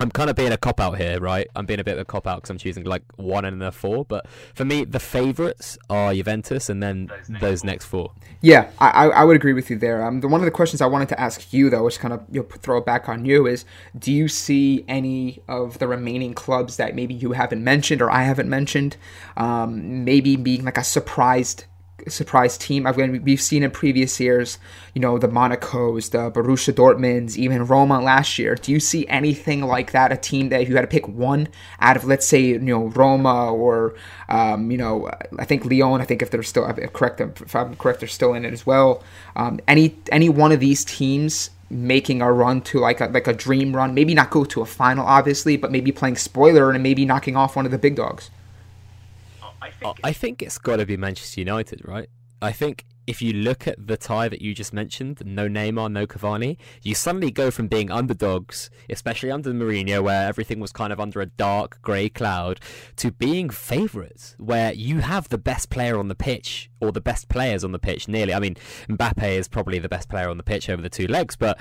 I'm kind of being a cop out here, right? I'm being a bit of a cop out because I'm choosing like one and a four. But for me, the favourites are Juventus, and then those next, those four. next four. Yeah, I, I would agree with you there. Um, the, one of the questions I wanted to ask you though, which kind of you know, throw it back on you, is do you see any of the remaining clubs that maybe you haven't mentioned or I haven't mentioned, um, maybe being like a surprised surprise team. I've we've seen in previous years, you know, the Monacos, the Borussia Dortmunds, even Roma last year. Do you see anything like that? A team that if you had to pick one out of, let's say, you know, Roma or, um, you know, I think Lyon. I think if they're still correct, if I'm correct, they're still in it as well. Um, any any one of these teams making a run to like a like a dream run, maybe not go to a final, obviously, but maybe playing spoiler and maybe knocking off one of the big dogs. I think it's got to be Manchester United, right? I think if you look at the tie that you just mentioned, no Neymar, no Cavani, you suddenly go from being underdogs, especially under Mourinho, where everything was kind of under a dark grey cloud, to being favourites, where you have the best player on the pitch, or the best players on the pitch, nearly. I mean, Mbappe is probably the best player on the pitch over the two legs, but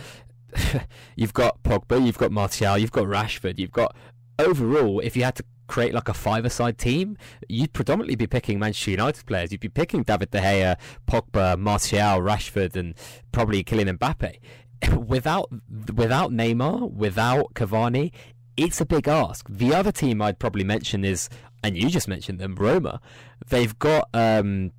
you've got Pogba, you've got Martial, you've got Rashford, you've got overall, if you had to create like a five-a-side team, you'd predominantly be picking Manchester United players. You'd be picking David De Gea, Pogba, Martial, Rashford, and probably Kylian Mbappe. without without Neymar, without Cavani, it's a big ask. The other team I'd probably mention is, and you just mentioned them, Roma. They've got um,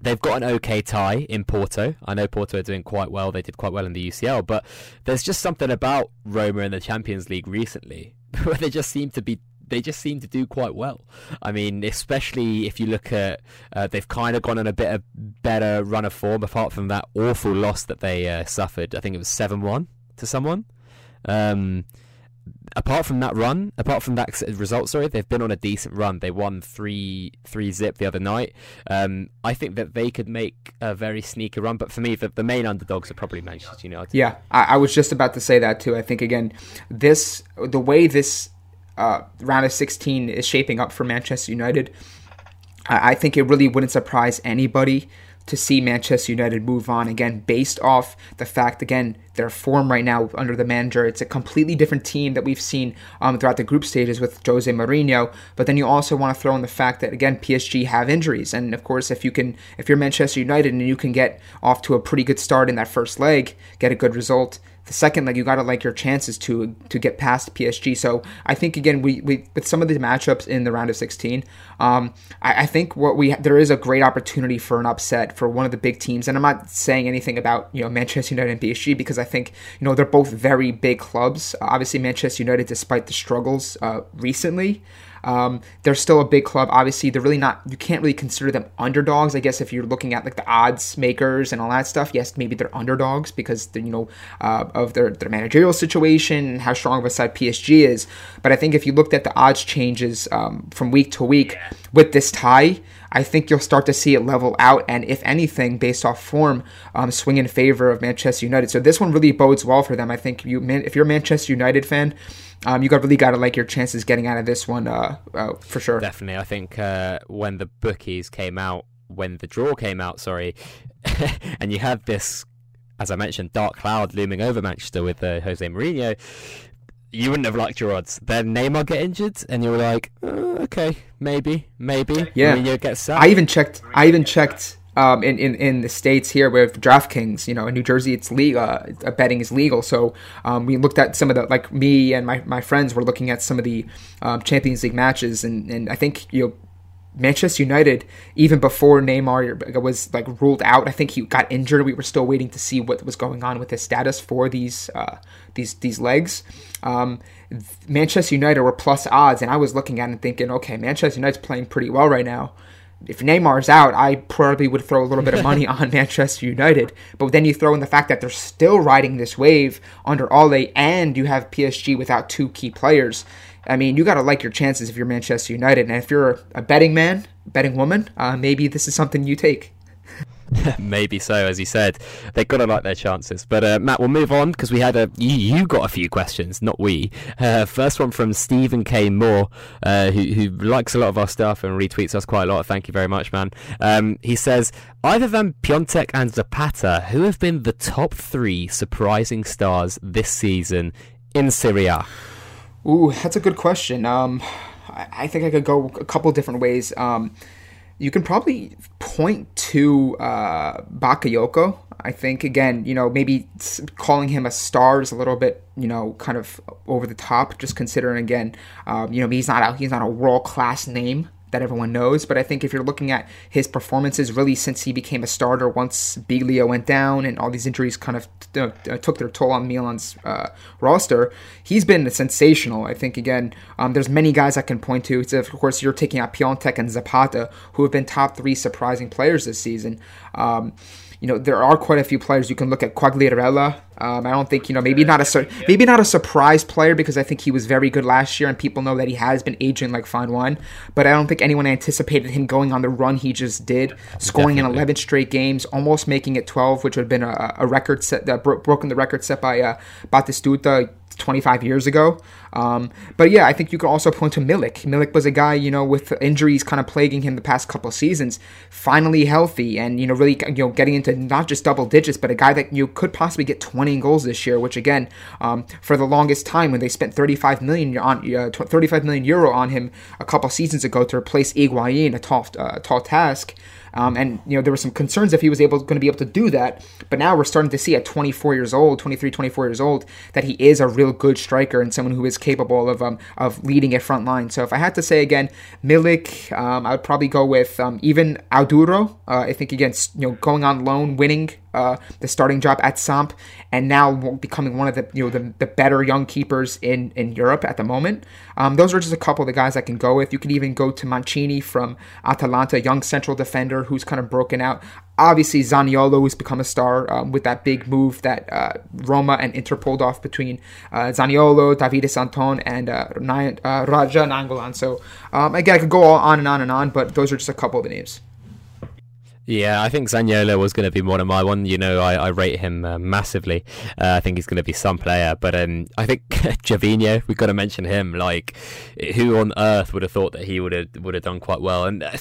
they've got an okay tie in Porto. I know Porto are doing quite well. They did quite well in the UCL, but there's just something about Roma in the Champions League recently where they just seem to be they just seem to do quite well. I mean, especially if you look at uh, they've kind of gone on a bit of better run of form apart from that awful loss that they uh, suffered. I think it was seven one to someone. Um, apart from that run, apart from that result, sorry, they've been on a decent run. They won three three zip the other night. Um, I think that they could make a very sneaky run, but for me, the, the main underdogs are probably Manchester United. Yeah, I, I was just about to say that too. I think again, this the way this uh, round of 16 is shaping up for Manchester United, I, I think it really wouldn't surprise anybody to see Manchester United move on again based off the fact again their form right now under the manager. It's a completely different team that we've seen um, throughout the group stages with Jose Mourinho. But then you also want to throw in the fact that again PSG have injuries. And of course if you can if you're Manchester United and you can get off to a pretty good start in that first leg get a good result the second leg, you got to like your chances to to get past PSG. So I think again, we, we with some of the matchups in the round of 16, um, I, I, think what we there is a great opportunity for an upset for one of the big teams. And I'm not saying anything about you know Manchester United and PSG because I think you know they're both very big clubs. obviously, Manchester United, despite the struggles uh, recently. Um, they're still a big club. Obviously, they're really not. You can't really consider them underdogs. I guess if you're looking at like the odds makers and all that stuff, yes, maybe they're underdogs because you know uh, of their their managerial situation and how strong of a side PSG is. But I think if you looked at the odds changes um, from week to week with this tie. I think you'll start to see it level out, and if anything, based off form, um, swing in favor of Manchester United. So this one really bodes well for them. I think you, if you're a Manchester United fan, um, you got really got to like your chances getting out of this one uh, uh, for sure. Definitely, I think uh, when the bookies came out, when the draw came out, sorry, and you had this, as I mentioned, dark cloud looming over Manchester with uh, Jose Mourinho. You wouldn't have liked your odds. Then Neymar get injured, and you were like, uh, okay, maybe, maybe. Yeah. Mourinho gets sacked. I even checked. I even checked um, in, in, in the states here with DraftKings, you know, in New Jersey, it's legal. Uh, betting is legal. So um, we looked at some of the like me and my, my friends were looking at some of the um, Champions League matches, and, and I think you know Manchester United, even before Neymar was like ruled out, I think he got injured. We were still waiting to see what was going on with his status for these uh, these these legs. Um, Manchester United were plus odds, and I was looking at it and thinking, okay, Manchester United's playing pretty well right now if Neymar's out, I probably would throw a little bit of money on Manchester United. But then you throw in the fact that they're still riding this wave under Ole, and you have PSG without two key players. I mean, you got to like your chances if you're Manchester United. And if you're a betting man, betting woman, uh, maybe this is something you take. Maybe so, as you said. They've got to like their chances. But uh, Matt, we'll move on because we had a you, you, got a few questions, not we. Uh, first one from Stephen K. Moore, uh, who, who likes a lot of our stuff and retweets us quite a lot. Thank you very much, man. Um, he says either than Piątek and Zapata, who have been the top three surprising stars this season in Serie A. Ooh, that's a good question. Um, I, I think I could go a couple different ways. Um, you can probably point to uh, Bakayoko. I think again, you know, maybe calling him a star is a little bit, you know, kind of over the top. Just considering again, um, you know, he's not a he's not a world class name that everyone knows. But I think if you're looking at his performances really since he became a starter, once Biglia went down and all these injuries kind of uh, took their toll on Milan's uh, roster, he's been sensational. I think again, um, there's many guys I can point to. It's, of course, you're taking out Piątek and Zapata, who have been top three surprising players this season. Um, you know, there are quite a few players. You can look at Quagliarella. Um, I don't think you know maybe not a maybe not a surprise player because I think he was very good last year and people know that he has been aging like fine wine. But I don't think anyone anticipated him going on the run he just did, scoring Definitely. in 11 straight games, almost making it 12, which would have been a, a record set, uh, bro- broken the record set by uh, Batistuta 25 years ago. Um, but yeah, I think you can also point to Milik. Milik was a guy, you know, with injuries kind of plaguing him the past couple seasons, finally healthy and, you know, really, you know, getting into not just double digits, but a guy that you could possibly get 20 goals this year, which again, um, for the longest time when they spent 35 million on uh, 35 million euro on him a couple seasons ago to replace Higuain, a tall, uh, tall task. Um, and you know there were some concerns if he was able going to be able to do that. But now we're starting to see at 24 years old, 23, 24 years old, that he is a real good striker and someone who is capable of um, of leading a front line. So if I had to say again, Milik, um, I would probably go with um, even Audero. Uh, I think again, you know, going on loan, winning uh, the starting job at Samp, and now becoming one of the you know the, the better young keepers in in Europe at the moment. Um, those are just a couple of the guys I can go with. You could even go to Mancini from Atalanta, young central defender who's kind of broken out. Obviously, Zaniolo has become a star um, with that big move that uh, Roma and Inter pulled off between uh, Zaniolo, Davide Santon, and uh, uh Radja Nainggolan. So, um, again, I could go on and on and on, but those are just a couple of the names. Yeah, I think Zaniolo was going to be one of my one. You know, I, I rate him uh, massively. Uh, I think he's going to be some player, but um, I think Gervinho, we've got to mention him. Like, who on earth would have thought that he would have would have done quite well? And uh,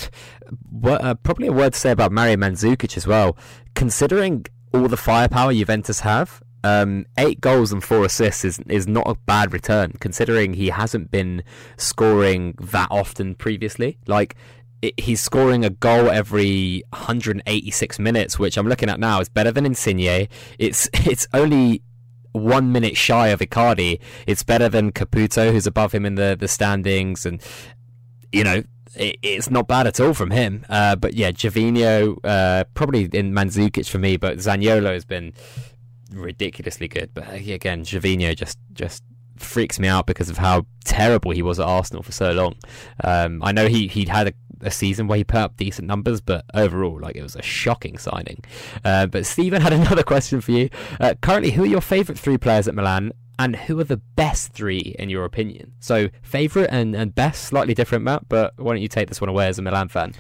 uh, probably a word to say about Mario Mandzukic as well. Considering all the firepower Juventus have, um, eight goals and four assists is is not a bad return considering he hasn't been scoring that often previously. Like he's scoring a goal every 186 minutes, which I'm looking at now is better than Insigne. It's it's only one minute shy of Icardi. It's better than Caputo, who's above him in the, the standings, and you know it, it's not bad at all from him. Uh, but yeah, Gervinho uh, probably in Mandzukic for me, but Zaniolo has been ridiculously good. But uh, again, Gervinho just just freaks me out because of how terrible he was at Arsenal for so long. Um, I know he he'd had a a season where he put up decent numbers, but overall, like it was a shocking signing. Uh, but Stephen had another question for you. Uh, currently, who are your favourite three players at Milan, and who are the best three in your opinion? So, favourite and, and best, slightly different, Matt. But why don't you take this one away as a Milan fan?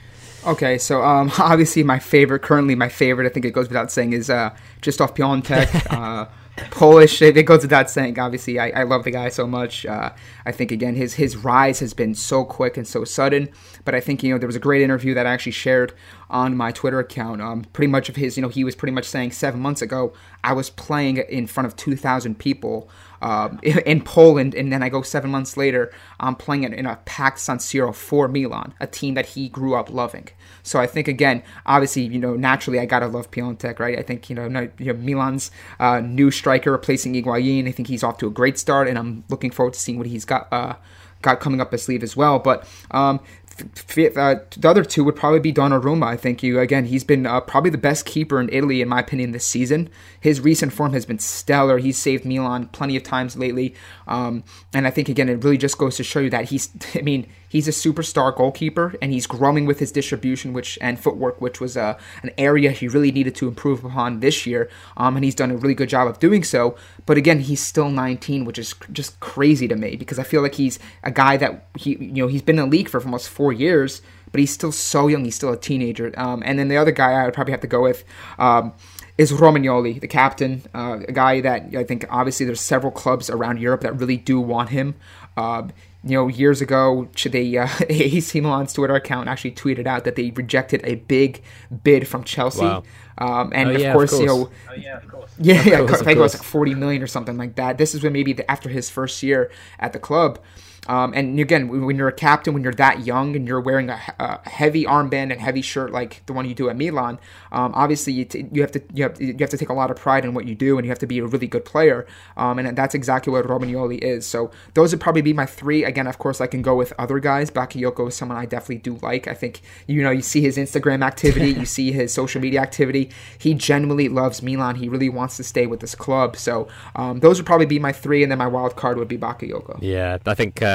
Okay, so um, obviously my favorite, currently my favorite, I think it goes without saying, is uh, Krzysztof Piątek. uh, Polish. It, goes without saying. Obviously, I, I love the guy so much. Uh, I think again his his rise has been so quick and so sudden. But I think you know there was a great interview that I actually shared on my Twitter account. Um, pretty much of his, you know, he was pretty much saying seven months ago I was playing in front of two thousand people um, in Poland, and then I go seven months later, I'm playing it in a packed San Siro for Milan, a team that he grew up loving. So I think again, obviously, you know, naturally I gotta love Piątek, right? I think you know, you know Milan's uh, new striker replacing Higuain. I think he's off to a great start, and I'm looking forward to seeing what he's got. Uh, got coming up his sleeve as well. But um, uh, the other two would probably be Donnarumma. I think you again. He's been uh, probably the best keeper in Italy, in my opinion, this season. His recent form has been stellar. He's saved Milan plenty of times lately, um, and I think again it really just goes to show you that he's. I mean, he's a superstar goalkeeper, and he's growing with his distribution, which and footwork, which was uh, an area he really needed to improve upon this year. Um, and he's done a really good job of doing so. But again, he's still 19, which is just crazy to me because I feel like he's a guy that he you know he's been in the league for almost four years, but he's still so young. He's still a teenager. Um, and then the other guy I would probably have to go with. Um, is Romagnoli, the captain, uh, a guy that I think obviously there's several clubs around Europe that really do want him. Uh, you know, years ago, they uh, AC Milan's Twitter account actually tweeted out that they rejected a big bid from Chelsea. Wow. Um, and oh, of, yeah, course, of, course, you know, oh, yeah, of course. yeah, yeah, course, I think it was like forty million or something like that. This is when maybe the, after his first year at the club. Um, and again, when you're a captain, when you're that young and you're wearing a, a heavy armband and heavy shirt like the one you do at Milan, um, obviously you, t- you have to you have, you have to take a lot of pride in what you do, and you have to be a really good player. Um, and that's exactly what Romagnoli is. So those would probably be my three. Again, of course, I can go with other guys. Bakayoko is someone I definitely do like. I think you know you see his Instagram activity, you see his social media activity. He genuinely loves Milan. He really wants to stay with this club. So um, those would probably be my three, and then my wild card would be Bakayoko. Yeah, I think. Uh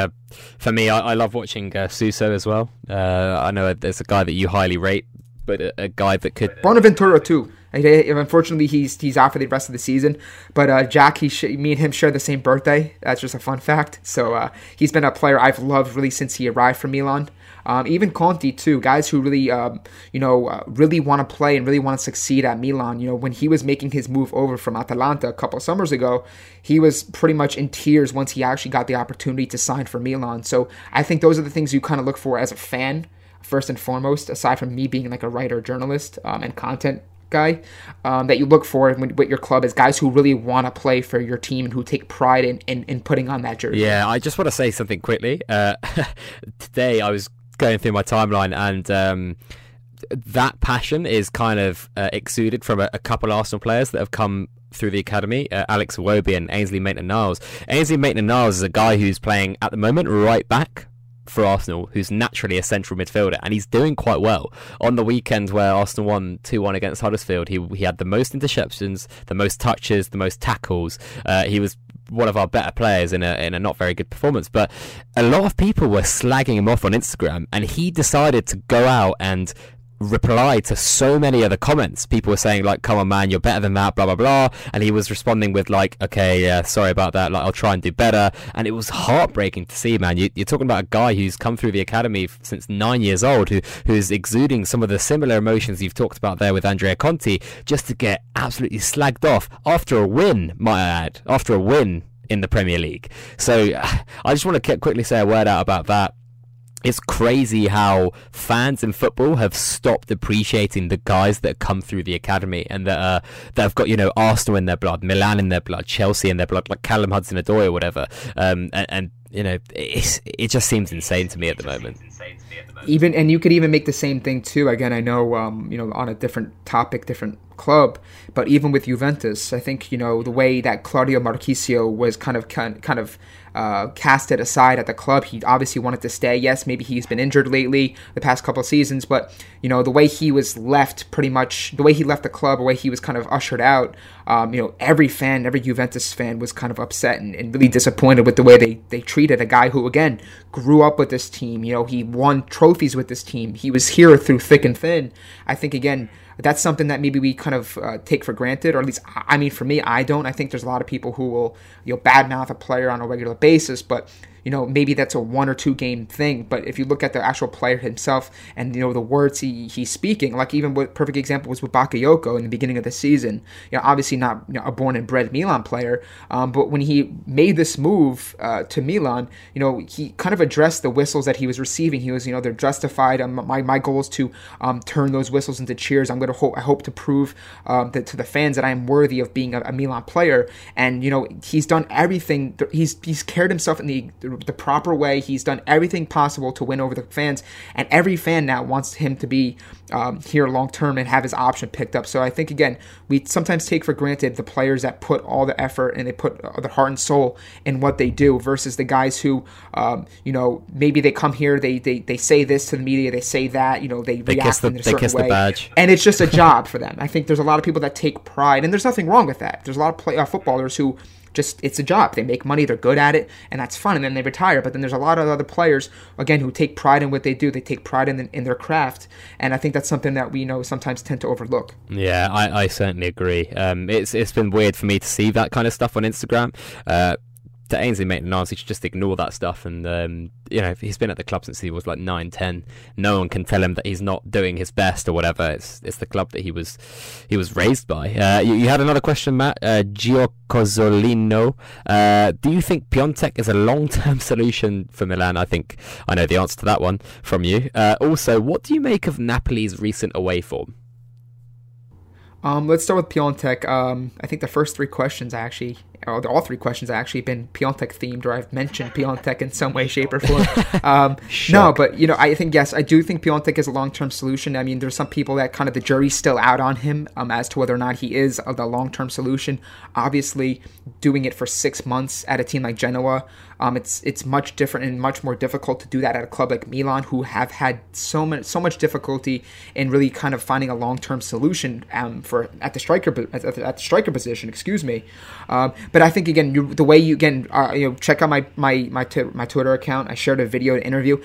for me, I, I love watching uh, Suso as well. Uh, I know there's a guy that you highly rate, but a, a guy that could Bonaventura too. Unfortunately, he's he's out for the rest of the season. But uh, Jack, he sh- me and him share the same birthday. That's just a fun fact. So uh, he's been a player I've loved really since he arrived from Milan. Um, even Conti too, guys who really, um, you know, uh, really want to play and really want to succeed at Milan. You know, when he was making his move over from Atalanta a couple summers ago, he was pretty much in tears once he actually got the opportunity to sign for Milan. So I think those are the things you kind of look for as a fan first and foremost, aside from me being like a writer, journalist, um, and content guy um, that you look for with your club is guys who really want to play for your team and who take pride in, in, in, putting on that jersey. Yeah, I just want to say something quickly. Uh, today I was going through my timeline and. Um, that passion is kind of uh, exuded from a, a couple Arsenal players that have come through the academy, uh, Alex Iwobi and Ainsley Maitland-Niles. Ainsley Maitland-Niles is a guy who's playing at the moment right back for Arsenal, who's naturally a central midfielder, and he's doing quite well. On the weekend where Arsenal won 2 1 against Huddersfield, he, he had the most interceptions, the most touches, the most tackles. Uh, he was one of our better players in a in a not very good performance. But a lot of people were slagging him off on Instagram, and he decided to go out and reply to so many other comments. People were saying like, "Come on, man, you're better than that," blah blah blah, and he was responding with like, "Okay, yeah, sorry about that. Like, I'll try and do better." And it was heartbreaking to see, man. You, are talking about a guy who's come through the academy since nine years old, who who's exuding some of the similar emotions you've talked about there with Andrea Conti, just to get absolutely slagged off after a win, might I add, after a win in the Premier League. So I just want to quickly say a word out about that it's crazy how fans in football have stopped appreciating the guys that come through the academy and that uh, that have got you know Arsenal in their blood, Milan in their blood, Chelsea in their blood, like Callum Hudson-Odoi or whatever. Um, and, and, you know, it's, it just seems insane to me at the moment. Even and you could even make the same thing too. Again, I know um, you know on a different topic, different club, but even with Juventus, I think you know the way that Claudio Marchisio was kind of kind, kind of uh, cast it aside at the club. He obviously wanted to stay. Yes, maybe he's been injured lately, the past couple seasons, but you know the way he was left, pretty much the way he left the club, the way he was kind of ushered out. Um, you know, every fan, every Juventus fan was kind of upset and, and, really disappointed with the way they they treated a guy who, again, grew up with this team. You know, he won trophies with this team. He was here through thick and thin. I think again that's something that maybe we kind of uh, take for granted, or at least I mean, for me, I don't. I think there's a lot of people who will you know badmouth a player on a regular basis, but you know, maybe that's a one or two game thing. But if you look at the actual player himself and, you know, the words he, he's speaking, like even what perfect example was with Bakayoko in the beginning of the season, you know, obviously not you know, a born and bred Milan player, um, but when he made this move uh, to Milan, you know, he kind of addressed the whistles that he was receiving. He was, you know, they're justified. Um, my, my goal is to um, turn those whistles into cheers. I'm going to hope, I hope to prove um, that, to the fans that I am worthy of being a, a Milan player. And, you know, he's done everything. He's, he's carried himself in the the proper way. He's done everything possible to win over the fans, and every fan now wants him to be um, here long term and have his option picked up. So I think again, we sometimes take for granted the players that put all the effort and they put uh, their heart and soul in what they do versus the guys who, um, you know, maybe they come here, they, they they say this to the media, they say that, you know, they, they react the, in a certain way, the and it's just a job for them. I think there's a lot of people that take pride, and there's nothing wrong with that. There's a lot of play, uh, footballers who just it's a job. They make money, they're good at it, and that's fun. And then they retire. But then there's a lot of other players again who take pride in what they do. They take pride in in their craft, and I think that's something that we you know sometimes tend to overlook. Yeah, I, I certainly agree. Um, it's it's been weird for me to see that kind of stuff on Instagram. Uh, to Ainsley Maitland-Niles, he should just ignore that stuff. And um, you know, he's been at the club since he was like nine, ten. No one can tell him that he's not doing his best or whatever. It's it's the club that he was he was raised by. Uh, you, you, had another question, Matt. Uh, Uh, do you think Piątek is a long-term solution for Milan? I think I know the answer to that one from you. Uh, also, what do you make of Napoli's recent away form? Um, let's start with Piątek. Um, I think the first three questions I actually all three questions have actually been Piątek themed, or I've mentioned Piątek in some way, shape, or form. Um, no, but you know, I think yes, I do think Piątek is a long term solution. I mean, there's some people that kind of the jury's still out on him um, as to whether or not he is the long term solution. Obviously, doing it for six months at a team like Genoa, um, it's it's much different and much more difficult to do that at a club like Milan, who have had so much so much difficulty in really kind of finding a long term solution um, for at the striker at the, at the striker position. Excuse me. But I think again, you, the way you again, uh, you know, check out my my my, t- my Twitter account. I shared a video, an interview.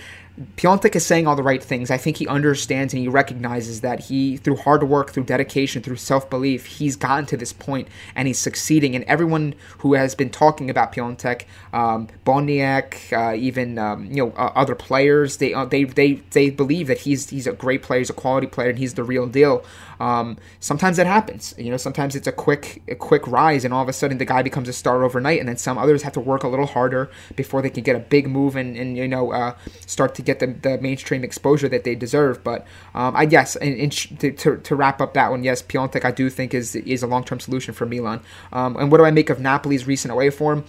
Piątek is saying all the right things. I think he understands and he recognizes that he, through hard work, through dedication, through self belief, he's gotten to this point and he's succeeding. And everyone who has been talking about Piątek, um, Boniek, uh, even um, you know uh, other players, they uh, they they they believe that he's he's a great player, he's a quality player, and he's the real deal. Um, sometimes that happens. You know, sometimes it's a quick a quick rise, and all of a sudden the guy becomes a star overnight, and then some others have to work a little harder before they can get a big move and, and you know uh, start to get the, the mainstream exposure that they deserve. But um, I guess and, and to, to, to, wrap up that one, yes, Piątek I do think is is a long term solution for Milan. Um, and what do I make of Napoli's recent away form?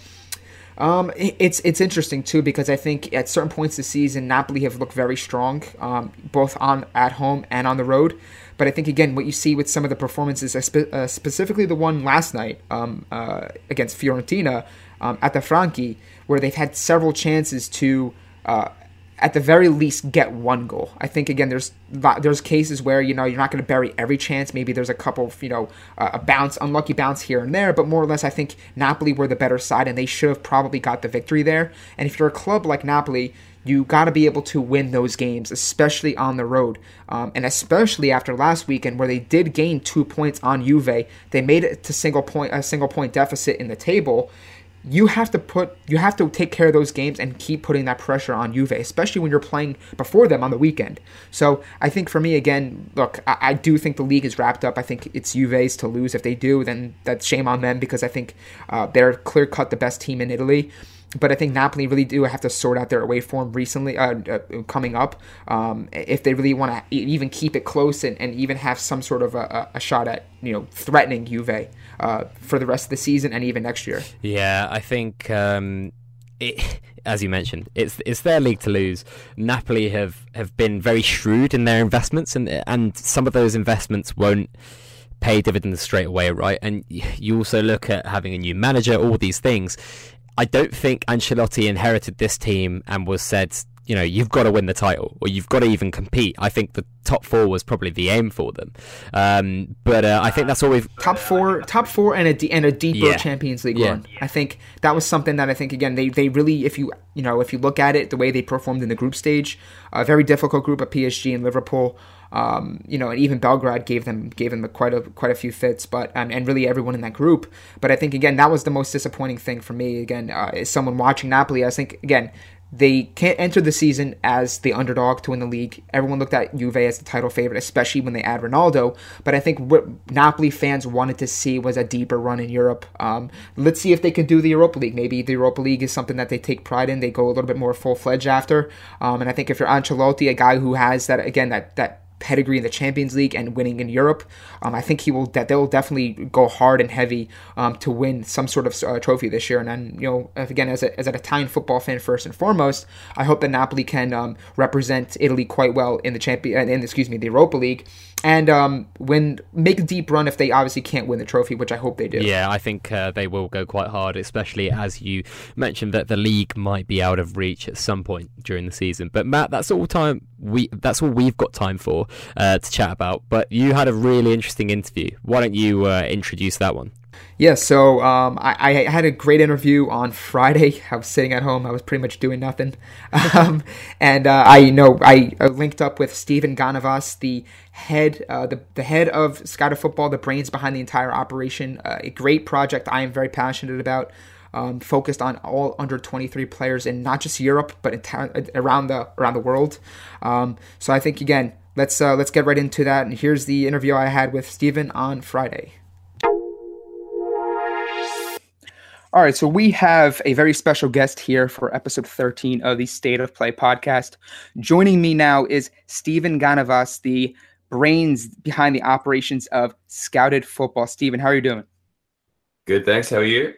Um, it's it's interesting too because I think at certain points this season Napoli have looked very strong, um, both on at home and on the road. But I think again, what you see with some of the performances, uh, specifically the one last night um, uh, against Fiorentina um, at the Franchi, where they've had several chances to. Uh, at the very least get one goal. I think again there's there's cases where you know you're not going to bury every chance. Maybe there's a couple of, you know uh, a bounce unlucky bounce here and there, but more or less I think Napoli were the better side and they should have probably got the victory there. And if you're a club like Napoli, you got to be able to win those games, especially on the road. Um, and especially after last weekend, where they did gain two points on Juve, they made it to single point a single point deficit in the table. You have to put you have to take care of those games and keep putting that pressure on Juve, especially when you're playing before them on the weekend. So I think for me again, look, I, I do think the league is wrapped up. I think it's Juve's to lose. If they do, then that's shame on them because I think uh, they're clear cut the best team in Italy but I think Napoli really do have to sort out their away form recently, uh, uh, coming up, um, if they really want to even keep it close and, and even have some sort of a, a shot at you know threatening Juve uh, for the rest of the season and even next year. Yeah, I think. Um, it, as you mentioned, it's it's their league to lose. Napoli have, have been very shrewd in their investments, and and some of those investments won't pay dividends straight away, right? And you also look at having a new manager, all these things. I don't think Ancelotti inherited this team and was said, you know, you've got to win the title or you've got to even compete. I think the top four was probably the aim for them. Um, but uh, I think that's all we've top four, top four, and a and a deeper yeah. Champions League yeah. run. I think that was something that I think again they they really if you you know if you look at it the way they performed in the group stage, a very difficult group of PSG and Liverpool. Um, you know, and even Belgrade gave them gave them quite a quite a few fits, but um, and really everyone in that group. But I think again that was the most disappointing thing for me. Again, uh, as someone watching Napoli, I think again they can't enter the season as the underdog to win the league. Everyone looked at Juve as the title favorite, especially when they add Ronaldo. But I think what Napoli fans wanted to see was a deeper run in Europe. Um, let's see if they can do the Europa League. Maybe the Europa League is something that they take pride in. They go a little bit more full fledged after. Um, and I think if you're Ancelotti, a guy who has that again that that pedigree in the Champions League and winning in Europe. Um, I think he will that they'll definitely go hard and heavy um, to win some sort of uh, trophy this year. And then you know, again, as, a, as an Italian football fan first and foremost, I hope that Napoli can um, represent Italy quite well in the champion in excuse me the Europa League and um, win make a deep run if they obviously can't win the trophy, which I hope they do. Yeah, I think uh, they will go quite hard, especially as you mentioned that the league might be out of reach at some point during the season. But Matt, that's all time we that's all we've got time for uh, to chat about. But you had a really interesting interview. Why don't you uh, introduce that one? Yeah, so um, I, I, had a great interview on Friday. I was sitting at home. I was pretty much doing nothing, um, and uh, I you know I linked up with Stephen Ganavas, the head, uh, the the head of Scouted Football, the brains behind the entire operation. Uh, a great project I am very passionate about. Um, focused on all under 23 players in not just Europe but enti- around the around the world. Um, so I think again, let's uh, let's get right into that. And here's the interview I had with Stephen on Friday. All right, so we have a very special guest here for episode 13 of the State of Play podcast. Joining me now is Stephen Ganavas, the brains behind the operations of Scouted Football. Stephen, how are you doing? Good, thanks. How are you?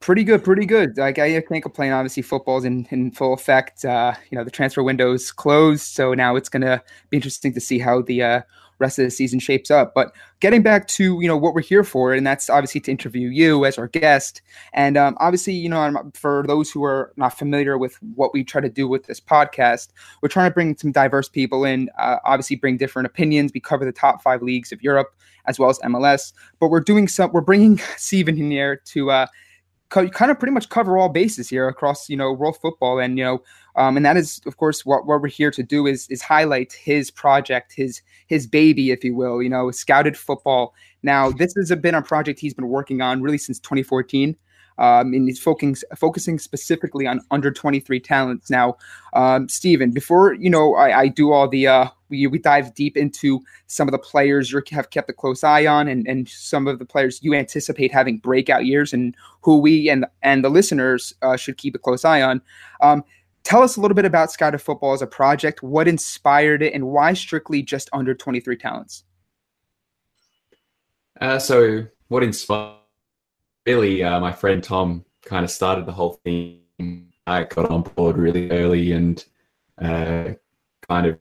Pretty good, pretty good. Like I can't complain. Obviously, football's in, in full effect. Uh, you know, the transfer window's closed, so now it's going to be interesting to see how the uh, rest of the season shapes up. But getting back to you know what we're here for, and that's obviously to interview you as our guest. And um, obviously, you know, for those who are not familiar with what we try to do with this podcast, we're trying to bring some diverse people in. Uh, obviously, bring different opinions. We cover the top five leagues of Europe as well as MLS. But we're doing some. We're bringing Stephen in here to. Uh, kind of pretty much cover all bases here across you know world football, and you know, um, and that is of course what, what we're here to do is is highlight his project, his his baby, if you will, you know, scouted football. Now, this has been a project he's been working on really since 2014. Um, and he's focusing focusing specifically on under 23 talents. Now, um, Stephen, before you know, I, I do all the uh, we, we dive deep into some of the players you have kept a close eye on, and, and some of the players you anticipate having breakout years, and who we and and the listeners uh, should keep a close eye on. Um, tell us a little bit about Scouted Football as a project. What inspired it, and why strictly just under 23 talents? Uh, so, what inspired? really, uh, my friend Tom kind of started the whole thing. I got on board really early and uh, kind of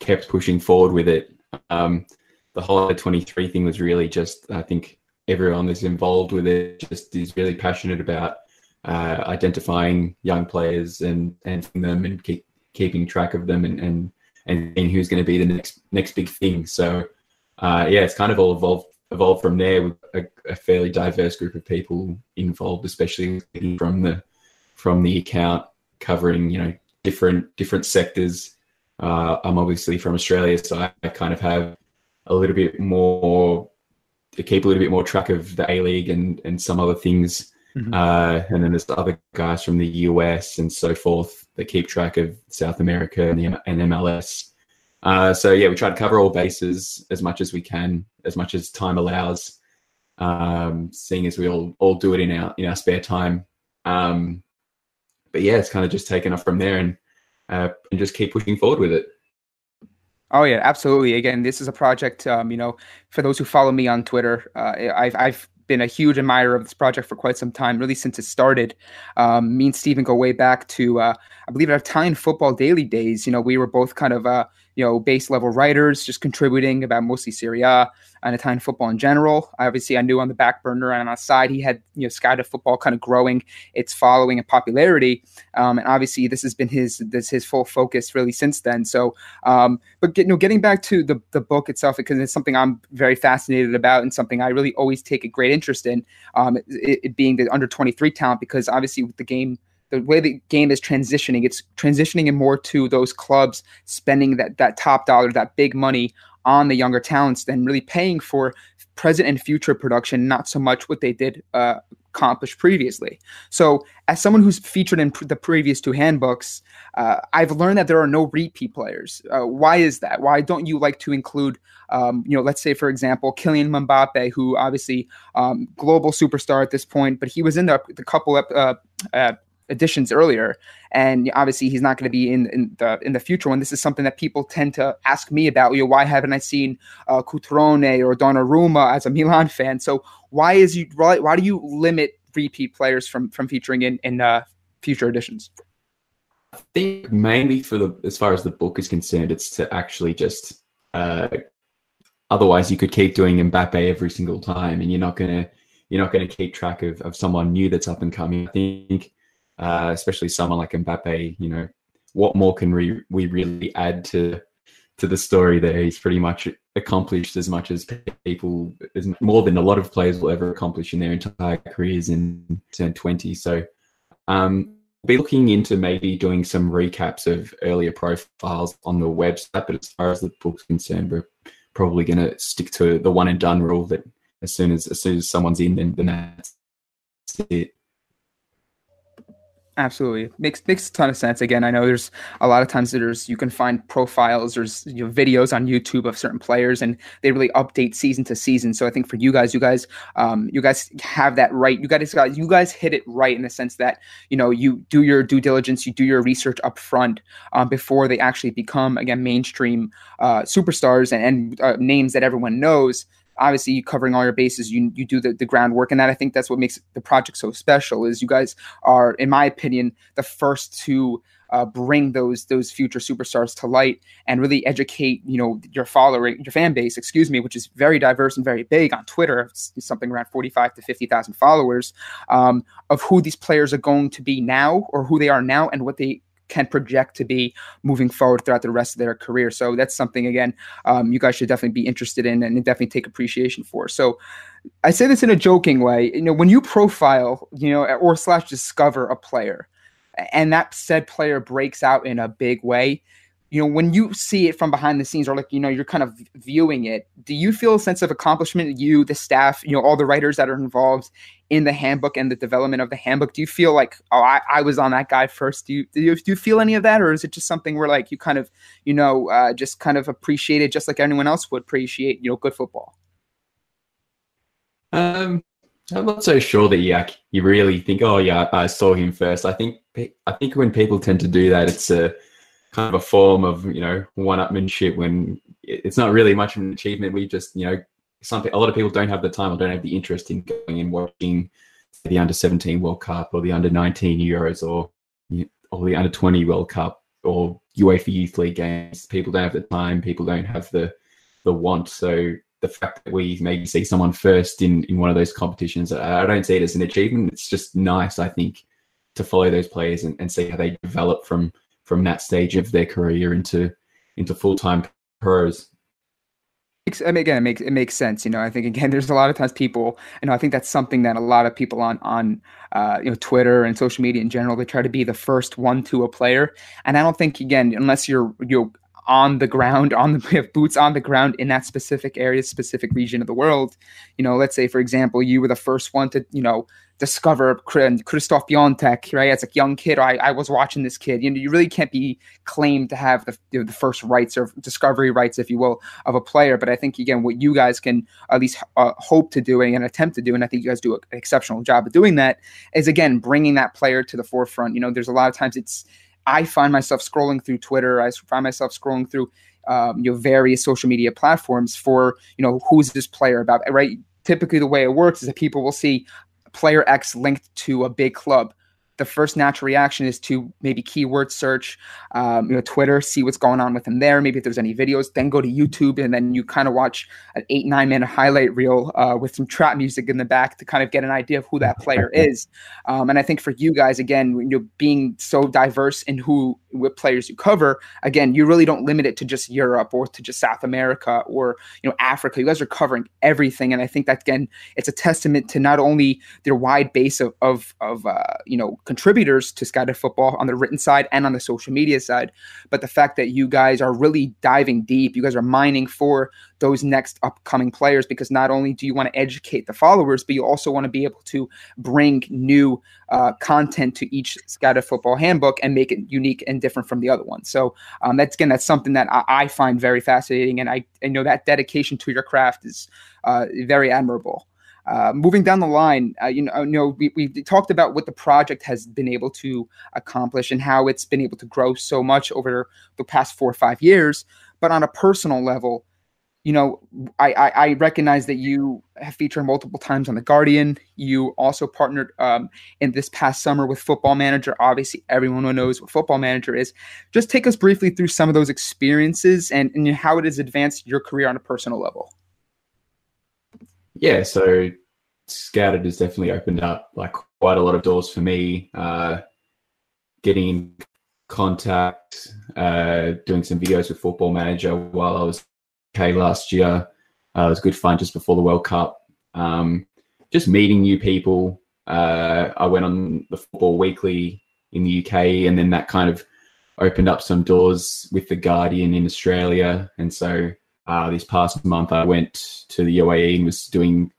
kept pushing forward with it. Um, the whole 23 thing was really just, I think everyone that's involved with it just is really passionate about uh, identifying young players and and them and keep, keeping track of them and and and who's going to be the next next big thing. So uh, yeah, it's kind of all evolved evolved from there with a, a, fairly diverse group of people involved, especially from the from the account covering you know different different sectors. Uh, I'm obviously from Australia, so I, kind of have a little bit more to keep a little bit more track of the A League and and some other things. Mm-hmm. Uh, and then there's other guys from the US and so forth that keep track of South America and, the, and MLS. Uh, so yeah, we try to cover all bases as much as we can, as much as time allows. Um, seeing as we all all do it in our in our spare time. Um, but yeah, it's kind of just taken off from there and uh, and just keep pushing forward with it. Oh yeah, absolutely. Again, this is a project. Um, you know, for those who follow me on Twitter, uh, I've I've been a huge admirer of this project for quite some time, really since it started. Um, me and Stephen go way back to, uh, I believe, our Italian football daily days. You know, we were both kind of, uh, you know, base level writers, just contributing about mostly Serie A and Italian football in general. Obviously, I knew on the back burner and on the side, he had, you know, Scouted football kind of growing its following and popularity. Um, and obviously, this has been his this his full focus really since then. So, um, but get, you know, getting back to the the book itself, because it's something I'm very fascinated about and something I really always take a great interest in, um, it, it being the under 23 talent, because obviously with the game the way the game is transitioning, it's transitioning in more to those clubs spending that that top dollar, that big money on the younger talents, than really paying for present and future production. Not so much what they did uh, accomplish previously. So, as someone who's featured in pr- the previous two handbooks, uh, I've learned that there are no repeat players. Uh, why is that? Why don't you like to include, um, you know, let's say for example, Kylian Mbappe, who obviously um, global superstar at this point, but he was in the, the couple of editions earlier, and obviously he's not going to be in, in the in the future one. This is something that people tend to ask me about. You know, why haven't I seen uh, Cutrone or Donnarumma as a Milan fan? So why is you why, why do you limit repeat players from from featuring in in uh, future editions? I think mainly for the as far as the book is concerned, it's to actually just. Uh, otherwise, you could keep doing Mbappe every single time, and you're not gonna you're not going to keep track of, of someone new that's up and coming. I think uh, especially someone like Mbappe. You know, what more can we we really add to to the story there? He's pretty much accomplished as much as people, as more than a lot of players will ever accomplish in their entire careers in 10, 20. So, um, be looking into maybe doing some recaps of earlier profiles on the website. But as far as the book's concerned, we're probably going to stick to the one and done rule that as soon as as soon as someone's in, then, then that's it. Absolutely makes makes a ton of sense. Again, I know there's a lot of times there's you can find profiles, there's you know, videos on YouTube of certain players, and they really update season to season. So I think for you guys, you guys, um, you guys have that right. You guys got you guys hit it right in the sense that you know you do your due diligence, you do your research up front um, before they actually become again mainstream uh, superstars and, and uh, names that everyone knows obviously you covering all your bases you you do the, the groundwork and that i think that's what makes the project so special is you guys are in my opinion the first to uh, bring those those future superstars to light and really educate you know your following your fan base excuse me which is very diverse and very big on twitter something around 45 to 50000 followers um, of who these players are going to be now or who they are now and what they can project to be moving forward throughout the rest of their career. So that's something again um, you guys should definitely be interested in and definitely take appreciation for. So I say this in a joking way. You know, when you profile, you know, or slash discover a player, and that said player breaks out in a big way, you know, when you see it from behind the scenes or like, you know, you're kind of viewing it, do you feel a sense of accomplishment? You, the staff, you know, all the writers that are involved in the handbook and the development of the handbook, do you feel like, oh, I, I was on that guy first? Do you, do you, do you feel any of that? Or is it just something where like you kind of, you know, uh, just kind of appreciate it just like anyone else would appreciate, you know, good football? Um, I'm not so sure that you you really think, oh yeah, I saw him first. I think I think when people tend to do that, it's a kind of a form of you know one-upmanship when it's not really much of an achievement. We just you know something a lot of people don't have the time or don't have the interest in going and watching the under 17 World Cup or the under 19 Euros or or the under 20 World Cup or UEFA Youth League games. People don't have the time. People don't have the the want. So the fact that we maybe see someone first in in one of those competitions, I don't see it as an achievement. It's just nice, I think, to follow those players and, and see how they develop from from that stage of their career into into full time pros. I mean, again, it makes it makes sense. You know, I think again, there's a lot of times people, you know, I think that's something that a lot of people on on uh, you know Twitter and social media in general, they try to be the first one to a player, and I don't think again, unless you're you're on the ground, on the boots on the ground in that specific area, specific region of the world. You know, let's say for example, you were the first one to you know discover Krzysztof Piątek, right? As a young kid, I, I was watching this kid. You know, you really can't be claimed to have the, you know, the first rights or discovery rights, if you will, of a player. But I think again, what you guys can at least uh, hope to do and attempt to do, and I think you guys do an exceptional job of doing that, is again bringing that player to the forefront. You know, there's a lot of times it's I find myself scrolling through Twitter. I find myself scrolling through um, you know various social media platforms for you know who's this player about right typically the way it works is that people will see player X linked to a big club the first natural reaction is to maybe keyword search, um, you know, Twitter, see what's going on with him there. Maybe if there's any videos, then go to YouTube and then you kind of watch an eight nine minute highlight reel uh, with some trap music in the back to kind of get an idea of who that player is. Um, and I think for you guys, again, you know, being so diverse in who what players you cover, again, you really don't limit it to just Europe or to just South America or you know Africa. You guys are covering everything, and I think that again, it's a testament to not only their wide base of of, of uh, you know contributors to Scouted Football on the written side and on the social media side, but the fact that you guys are really diving deep, you guys are mining for those next upcoming players because not only do you want to educate the followers, but you also want to be able to bring new uh, content to each Scouted Football handbook and make it unique and different from the other one. So um, that's again, that's something that I, I, find very fascinating, and I, I know that dedication to your craft is uh, very admirable. Uh, moving down the line, uh, you know, you know we, we talked about what the project has been able to accomplish and how it's been able to grow so much over the past four or five years. But on a personal level, you know, I, I, I recognize that you have featured multiple times on The Guardian. You also partnered um, in this past summer with Football Manager. Obviously, everyone knows what Football Manager is. Just take us briefly through some of those experiences and, and how it has advanced your career on a personal level. Yeah, so Scouted has definitely opened up like quite a lot of doors for me. Uh, getting in contact, uh, doing some videos with Football Manager while I was UK last year. Uh, it was good fun just before the World Cup. Um, just meeting new people. Uh, I went on the Football Weekly in the UK, and then that kind of opened up some doors with the Guardian in Australia. And so uh, this past month, I went to the UAE and was doing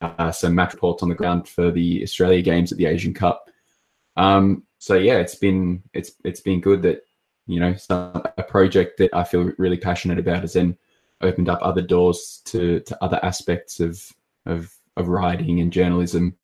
uh, some match reports on the ground for the Australia games at the Asian Cup. Um, so yeah, it's been it's it's been good that you know some, a project that I feel really passionate about has then opened up other doors to to other aspects of of of writing and journalism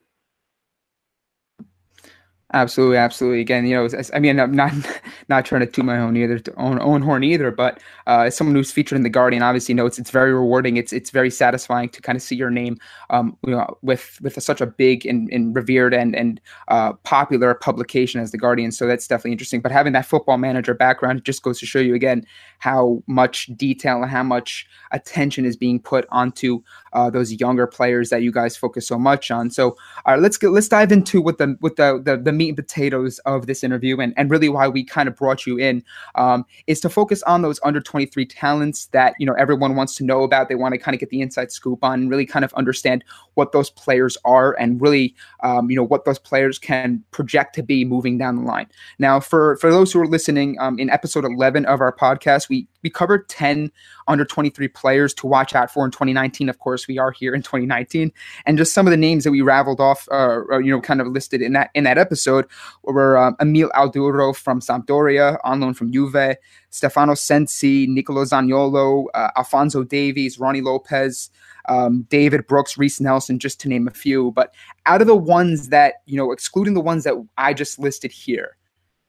Absolutely, absolutely. Again, you know, I mean, I'm not not trying to toot my own either, own own horn either, but uh, as someone who's featured in the Guardian, obviously knows it's very rewarding. It's it's very satisfying to kind of see your name, um, you know, with with a, such a big and, and revered and and uh, popular publication as the Guardian. So that's definitely interesting. But having that football manager background just goes to show you again how much detail and how much attention is being put onto uh, those younger players that you guys focus so much on. So, all right, let's get let's dive into what the what the the, the meat and potatoes of this interview and, and really why we kind of brought you in um, is to focus on those under 23 talents that you know everyone wants to know about. They want to kind of get the inside scoop on and really kind of understand what those players are and really um, you know what those players can project to be moving down the line. Now for for those who are listening um, in episode 11 of our podcast we we covered 10 under 23 players to watch out for in 2019 of course we are here in 2019 and just some of the names that we raveled off uh, you know kind of listed in that in that episode were um, Emil Audero from Sampdoria on loan from Juve Stefano Sensi Nicolo Zaniolo uh, Alphonso Davies Rony Lopes um, David Brooks, Reiss Nelson, just to name a few. But out of the ones that, you know, excluding the ones that I just listed here,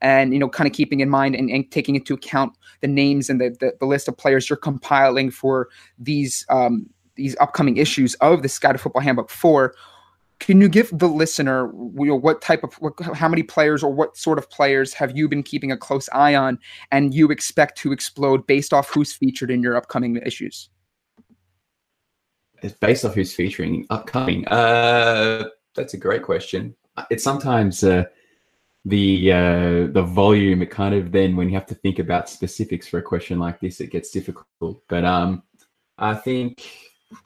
and you know kind of keeping in mind and, and taking into account the names and the, the, the, list of players you're compiling for these um, these upcoming issues of the Sky Football Handbook 4 can you give the listener you know, what type of what, how many players or what sort of players have you been keeping a close eye on and you expect to explode based off who's featured in your upcoming issues? It's based off who's featuring upcoming? Uh that's a great question. It's sometimes uh the uh, the volume, it kind of then when you have to think about specifics for a question like this, it gets difficult. But um, I think.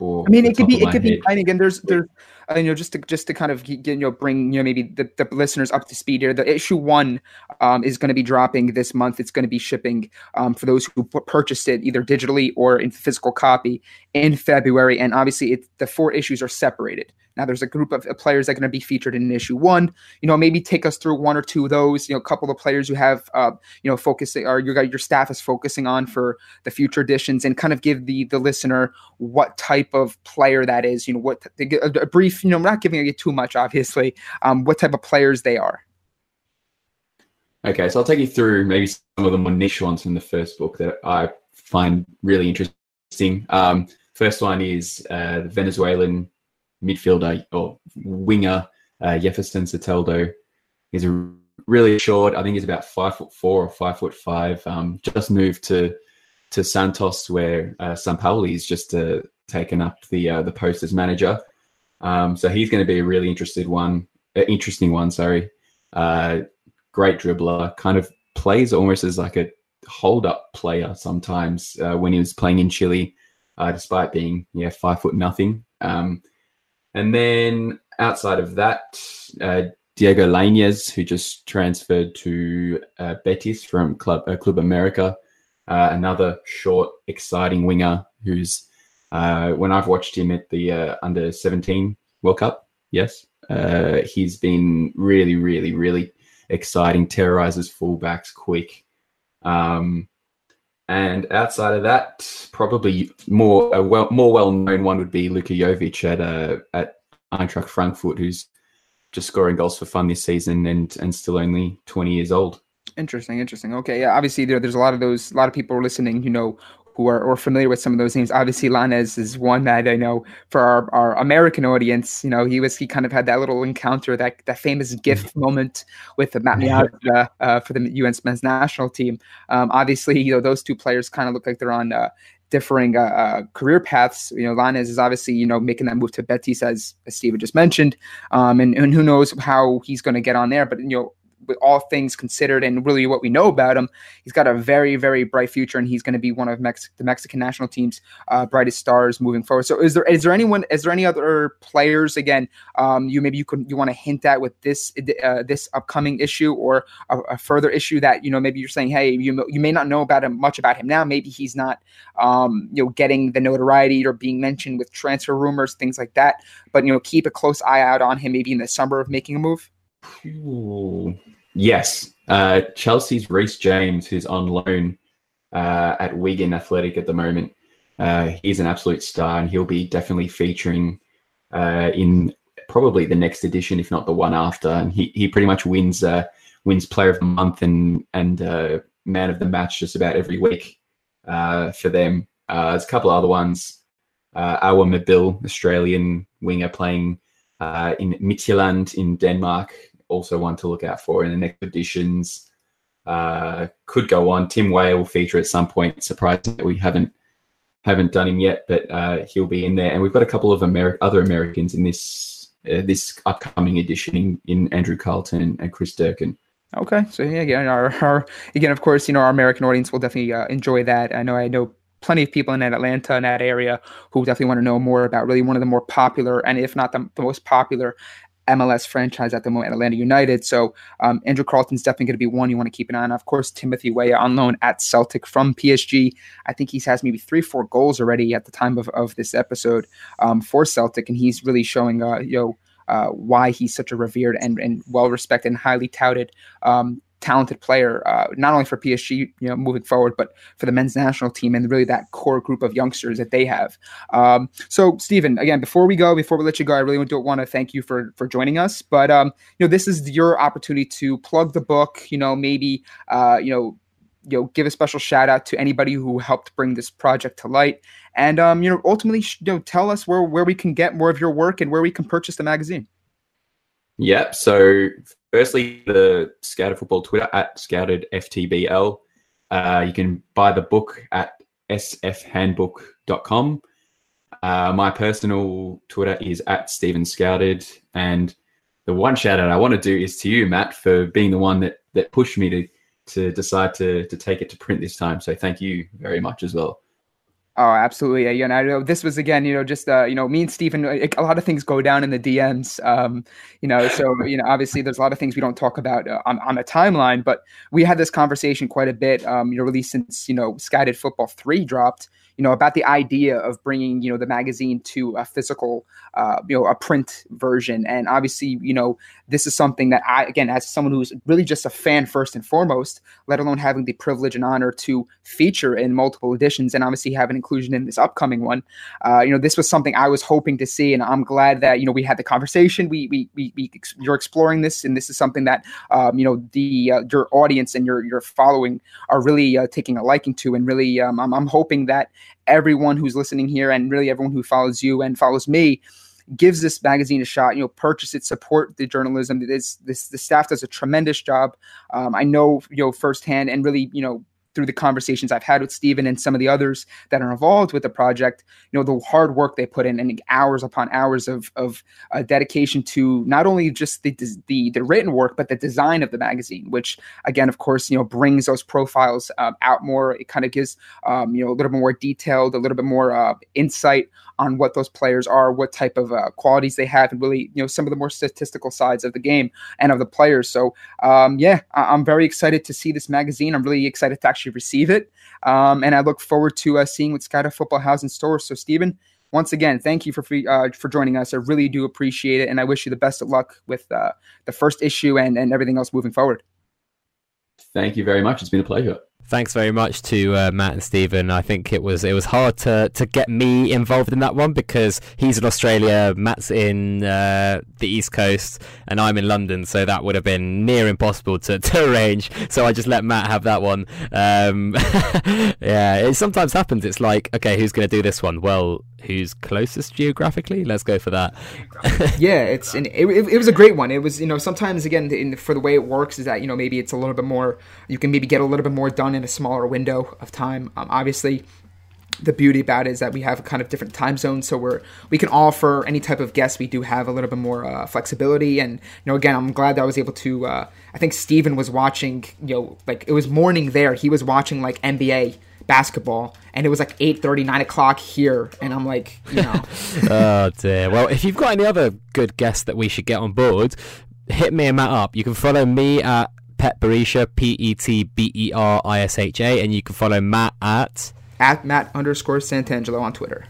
I mean, it could be it could head, be. Think, and there's there's uh, you know just to just to kind of you know bring you know maybe the, the listeners up to speed here. The issue one um, is going to be dropping this month. It's going to be shipping um, for those who purchased it either digitally or in physical copy in February. And obviously, it, the four issues are separated. Now there's a group of players that are going to be featured in issue one. You know, maybe take us through one or two of those. You know, a couple of players you have, uh, you know, focusing or your your staff is focusing on for the future editions, and kind of give the the listener what type of player that is. You know, what a, a brief. You know, I'm not giving you too much, obviously. Um, what type of players they are. Okay, so I'll take you through maybe some of the more niche ones in the first book that I find really interesting. Um, first one is uh, the Venezuelan midfielder or winger uh, Jefferson Soteldo. He's a really short. I think he's about five foot four or five foot five. Um, just moved to to Santos, where uh, Sampaoli is just uh, taken up the uh, the post as manager. Um, so he's going to be a really interested one, uh, interesting one. Sorry, uh, great dribbler. Kind of plays almost as like a hold up player sometimes uh, when he was playing in Chile, uh, despite being yeah five foot nothing. Um, and then outside of that, uh, Diego Lainez, who just transferred to uh, Betis from Club Club America, another short, exciting winger who's uh, when I've watched him at the uh, under 17 World Cup, yes, he's been really, really, really exciting. Terrorizes fullbacks quick. Um, and outside of that, probably more a well more well known one would be Luka Jovic at uh, at Eintracht Frankfurt, who's just scoring goals for fun this season and and still only twenty years old. Interesting, interesting. Okay, yeah. Obviously, there, there's a lot of those, a lot of people listening, you know, who are or familiar with some of those names. Obviously, Lainez is one that I know for our, our American audience. You know, he was he kind of had that little encounter, that that famous gift mm-hmm. moment with Matt Miazga uh, for the U.S. men's national team. Um, obviously, you know, those two players kind of look like they're on uh, differing uh, uh, career paths. You know, Lainez is obviously you know making that move to Betis as, as Steven just mentioned, um, and and who knows how he's going to get on there. But you know, with all things considered and really what we know about him, he's got a very, very bright future, and he's going to be one of Mex- the Mexican national team's uh, brightest stars moving forward. So, is there is there anyone? Is there any other players? Again, um, you maybe you could you want to hint at with this uh, this upcoming issue or a, a, further issue that you know maybe you're saying, hey, you you may not know about him much about him now. Maybe he's not um, you know getting the notoriety or being mentioned with transfer rumors, things like that. But you know, keep a close eye out on him maybe in the summer of making a move. Ooh. Yes, uh, Chelsea's Reece James, who's on loan uh, at Wigan Athletic at the moment. Uh, he's an absolute star, and he'll be definitely featuring uh, in probably the next edition, if not the one after. And he, he pretty much wins uh, wins Player of the Month and and uh, Man of the Match just about every week for them. there's a couple other ones. Uh, Awer Mabil, Australian winger playing in Midtjylland in Denmark also one to look out for in the next editions. Uh, could go on. Tim Weah will feature at some point. Surprising that we haven't haven't done him yet, but uh, he'll be in there. And we've got a couple of Ameri- other Americans in this uh, this upcoming edition in, in Andrew Carleton and Chris Durkin. Okay, so yeah, again, our, our again, of course, you know, our American audience will definitely uh, enjoy that. I know, I know plenty of people in that Atlanta in that area who definitely want to know more about really one of the more popular and if not the, the most popular MLS franchise at the moment, Atlanta United. So um, Andrew Carleton's definitely going to be one you want to keep an eye on. Of course, Timothy Weah on loan at Celtic from PSG. I think he has maybe three, four goals already at the time of, of this episode um, for Celtic, and he's really showing, uh, you know, uh, why he's such a revered and, and well respected and highly touted um, talented player, uh, not only for PSG, you know, moving forward, but for the men's national team and really that core group of youngsters that they have. Um, so, Stephen, again, before we go, before we let you go, I really do want to thank you for for joining us. But um, you know, this is your opportunity to plug the book. You know, maybe uh, you know you know give a special shout out to anybody who helped bring this project to light and um, you know ultimately you know tell us where where we can get more of your work and where we can purchase the magazine yep so firstly, the Scouted Football Twitter at Scouted FTBL. Uh, you can buy the book at sfhandbook.com. Uh, my personal Twitter is at Stephen Scouted. And the one shout out I want to do is to you, Matt, for being the one that, that pushed me to, to decide to, to take it to print this time. So thank you very much as well. Oh, absolutely. Yeah, and I know this was again, you know, just uh, you know, me and Stephen. A lot of things go down in the DMs, um, you know. So you know, obviously, there's a lot of things we don't talk about uh, on on a timeline, but we had this conversation quite a bit. Um, you know, really since you know, Scouted Football three dropped you know, about the idea of bringing, you know, the magazine to a physical, uh, you know, a print version. And obviously, you know, this is something that I, again, as someone who's really just a fan first and foremost, let alone having the privilege and honor to feature in multiple editions and obviously have an inclusion in this upcoming one. Uh, you know, this was something I was hoping to see, and I'm glad that you know we had the conversation. We we we, we you're exploring this, and this is something that um, you know the uh, your audience and your your following are really uh, taking a liking to, and really um, I'm, I'm hoping that everyone who's listening here and really everyone who follows you and follows me gives this magazine a shot. You know, purchase it, support the journalism. This this the staff does a tremendous job. Um, I know you know firsthand, and really you know through the conversations I've had with Stephen and some of the others that are involved with the project, you know, the hard work they put in and hours upon hours of, of uh, dedication to not only just the, the, the written work, but the design of the magazine, which again, of course, you know, brings those profiles uh, out more. It kind of gives, um, you know, a little bit more detailed, a little bit more uh, insight on what those players are, what type of uh, qualities they have, and really, you know, some of the more statistical sides of the game and of the players. So, um, yeah, I- am very excited to see this magazine. I'm really excited to actually receive it, um, and I look forward to uh, seeing what Scouted Football has in store. So, Stephen, once again, thank you for uh, for joining us. I really do appreciate it, and I wish you the best of luck with uh, the first issue and and everything else moving forward. Thank you very much. It's been a pleasure. Thanks very much to uh, Matt and Stephen. I think it was it was hard to, to get me involved in that one because he's in Australia, Matt's in uh, the East Coast, and I'm in London, so that would have been near impossible to, to arrange. So I just let Matt have that one. Um, yeah, it sometimes happens. It's like, okay, who's going to do this one? Well, who's closest geographically. Let's go for that. yeah, it's and it, it, was a great one. It was you know sometimes again in, for the way it works is that you know maybe it's a little bit more you can maybe get a little bit more done in a smaller window of time. Um, obviously, the beauty about it is that we have kind of different time zones so we're we can offer any type of guest we do have a little bit more uh, flexibility and you know again i'm glad that i was able to uh, i think Stephen was watching you know like it was morning there he was watching like nba basketball and it was like 8 30 9 o'clock here and i'm like you know oh dear well if you've got any other good guests that we should get on board hit me and matt up you can follow me at pet berisha p-e-t-b-e-r-i-s-h-a and you can follow matt at at matt underscore santangelo on twitter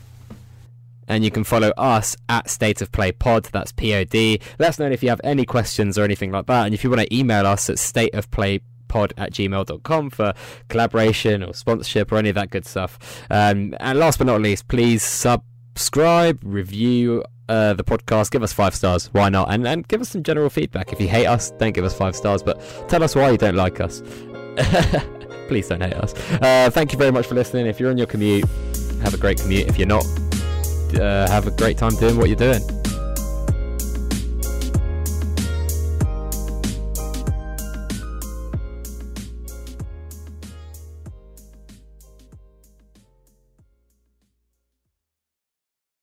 and you can follow us at State of Play Pod. That's P O D. Let us know if you have any questions or anything like that. And if you want to email us at State of Play pod at gmail.com for collaboration or sponsorship or any of that good stuff. Um, and last but not least, please subscribe, review uh, the podcast, give us five stars. Why not? And, and give us some general feedback. If you hate us, don't give us five stars, but tell us why you don't like us. Please don't hate us. Uh, thank you very much for listening. If you're on your commute, have a great commute. If you're not, uh, have a great time doing what you're doing.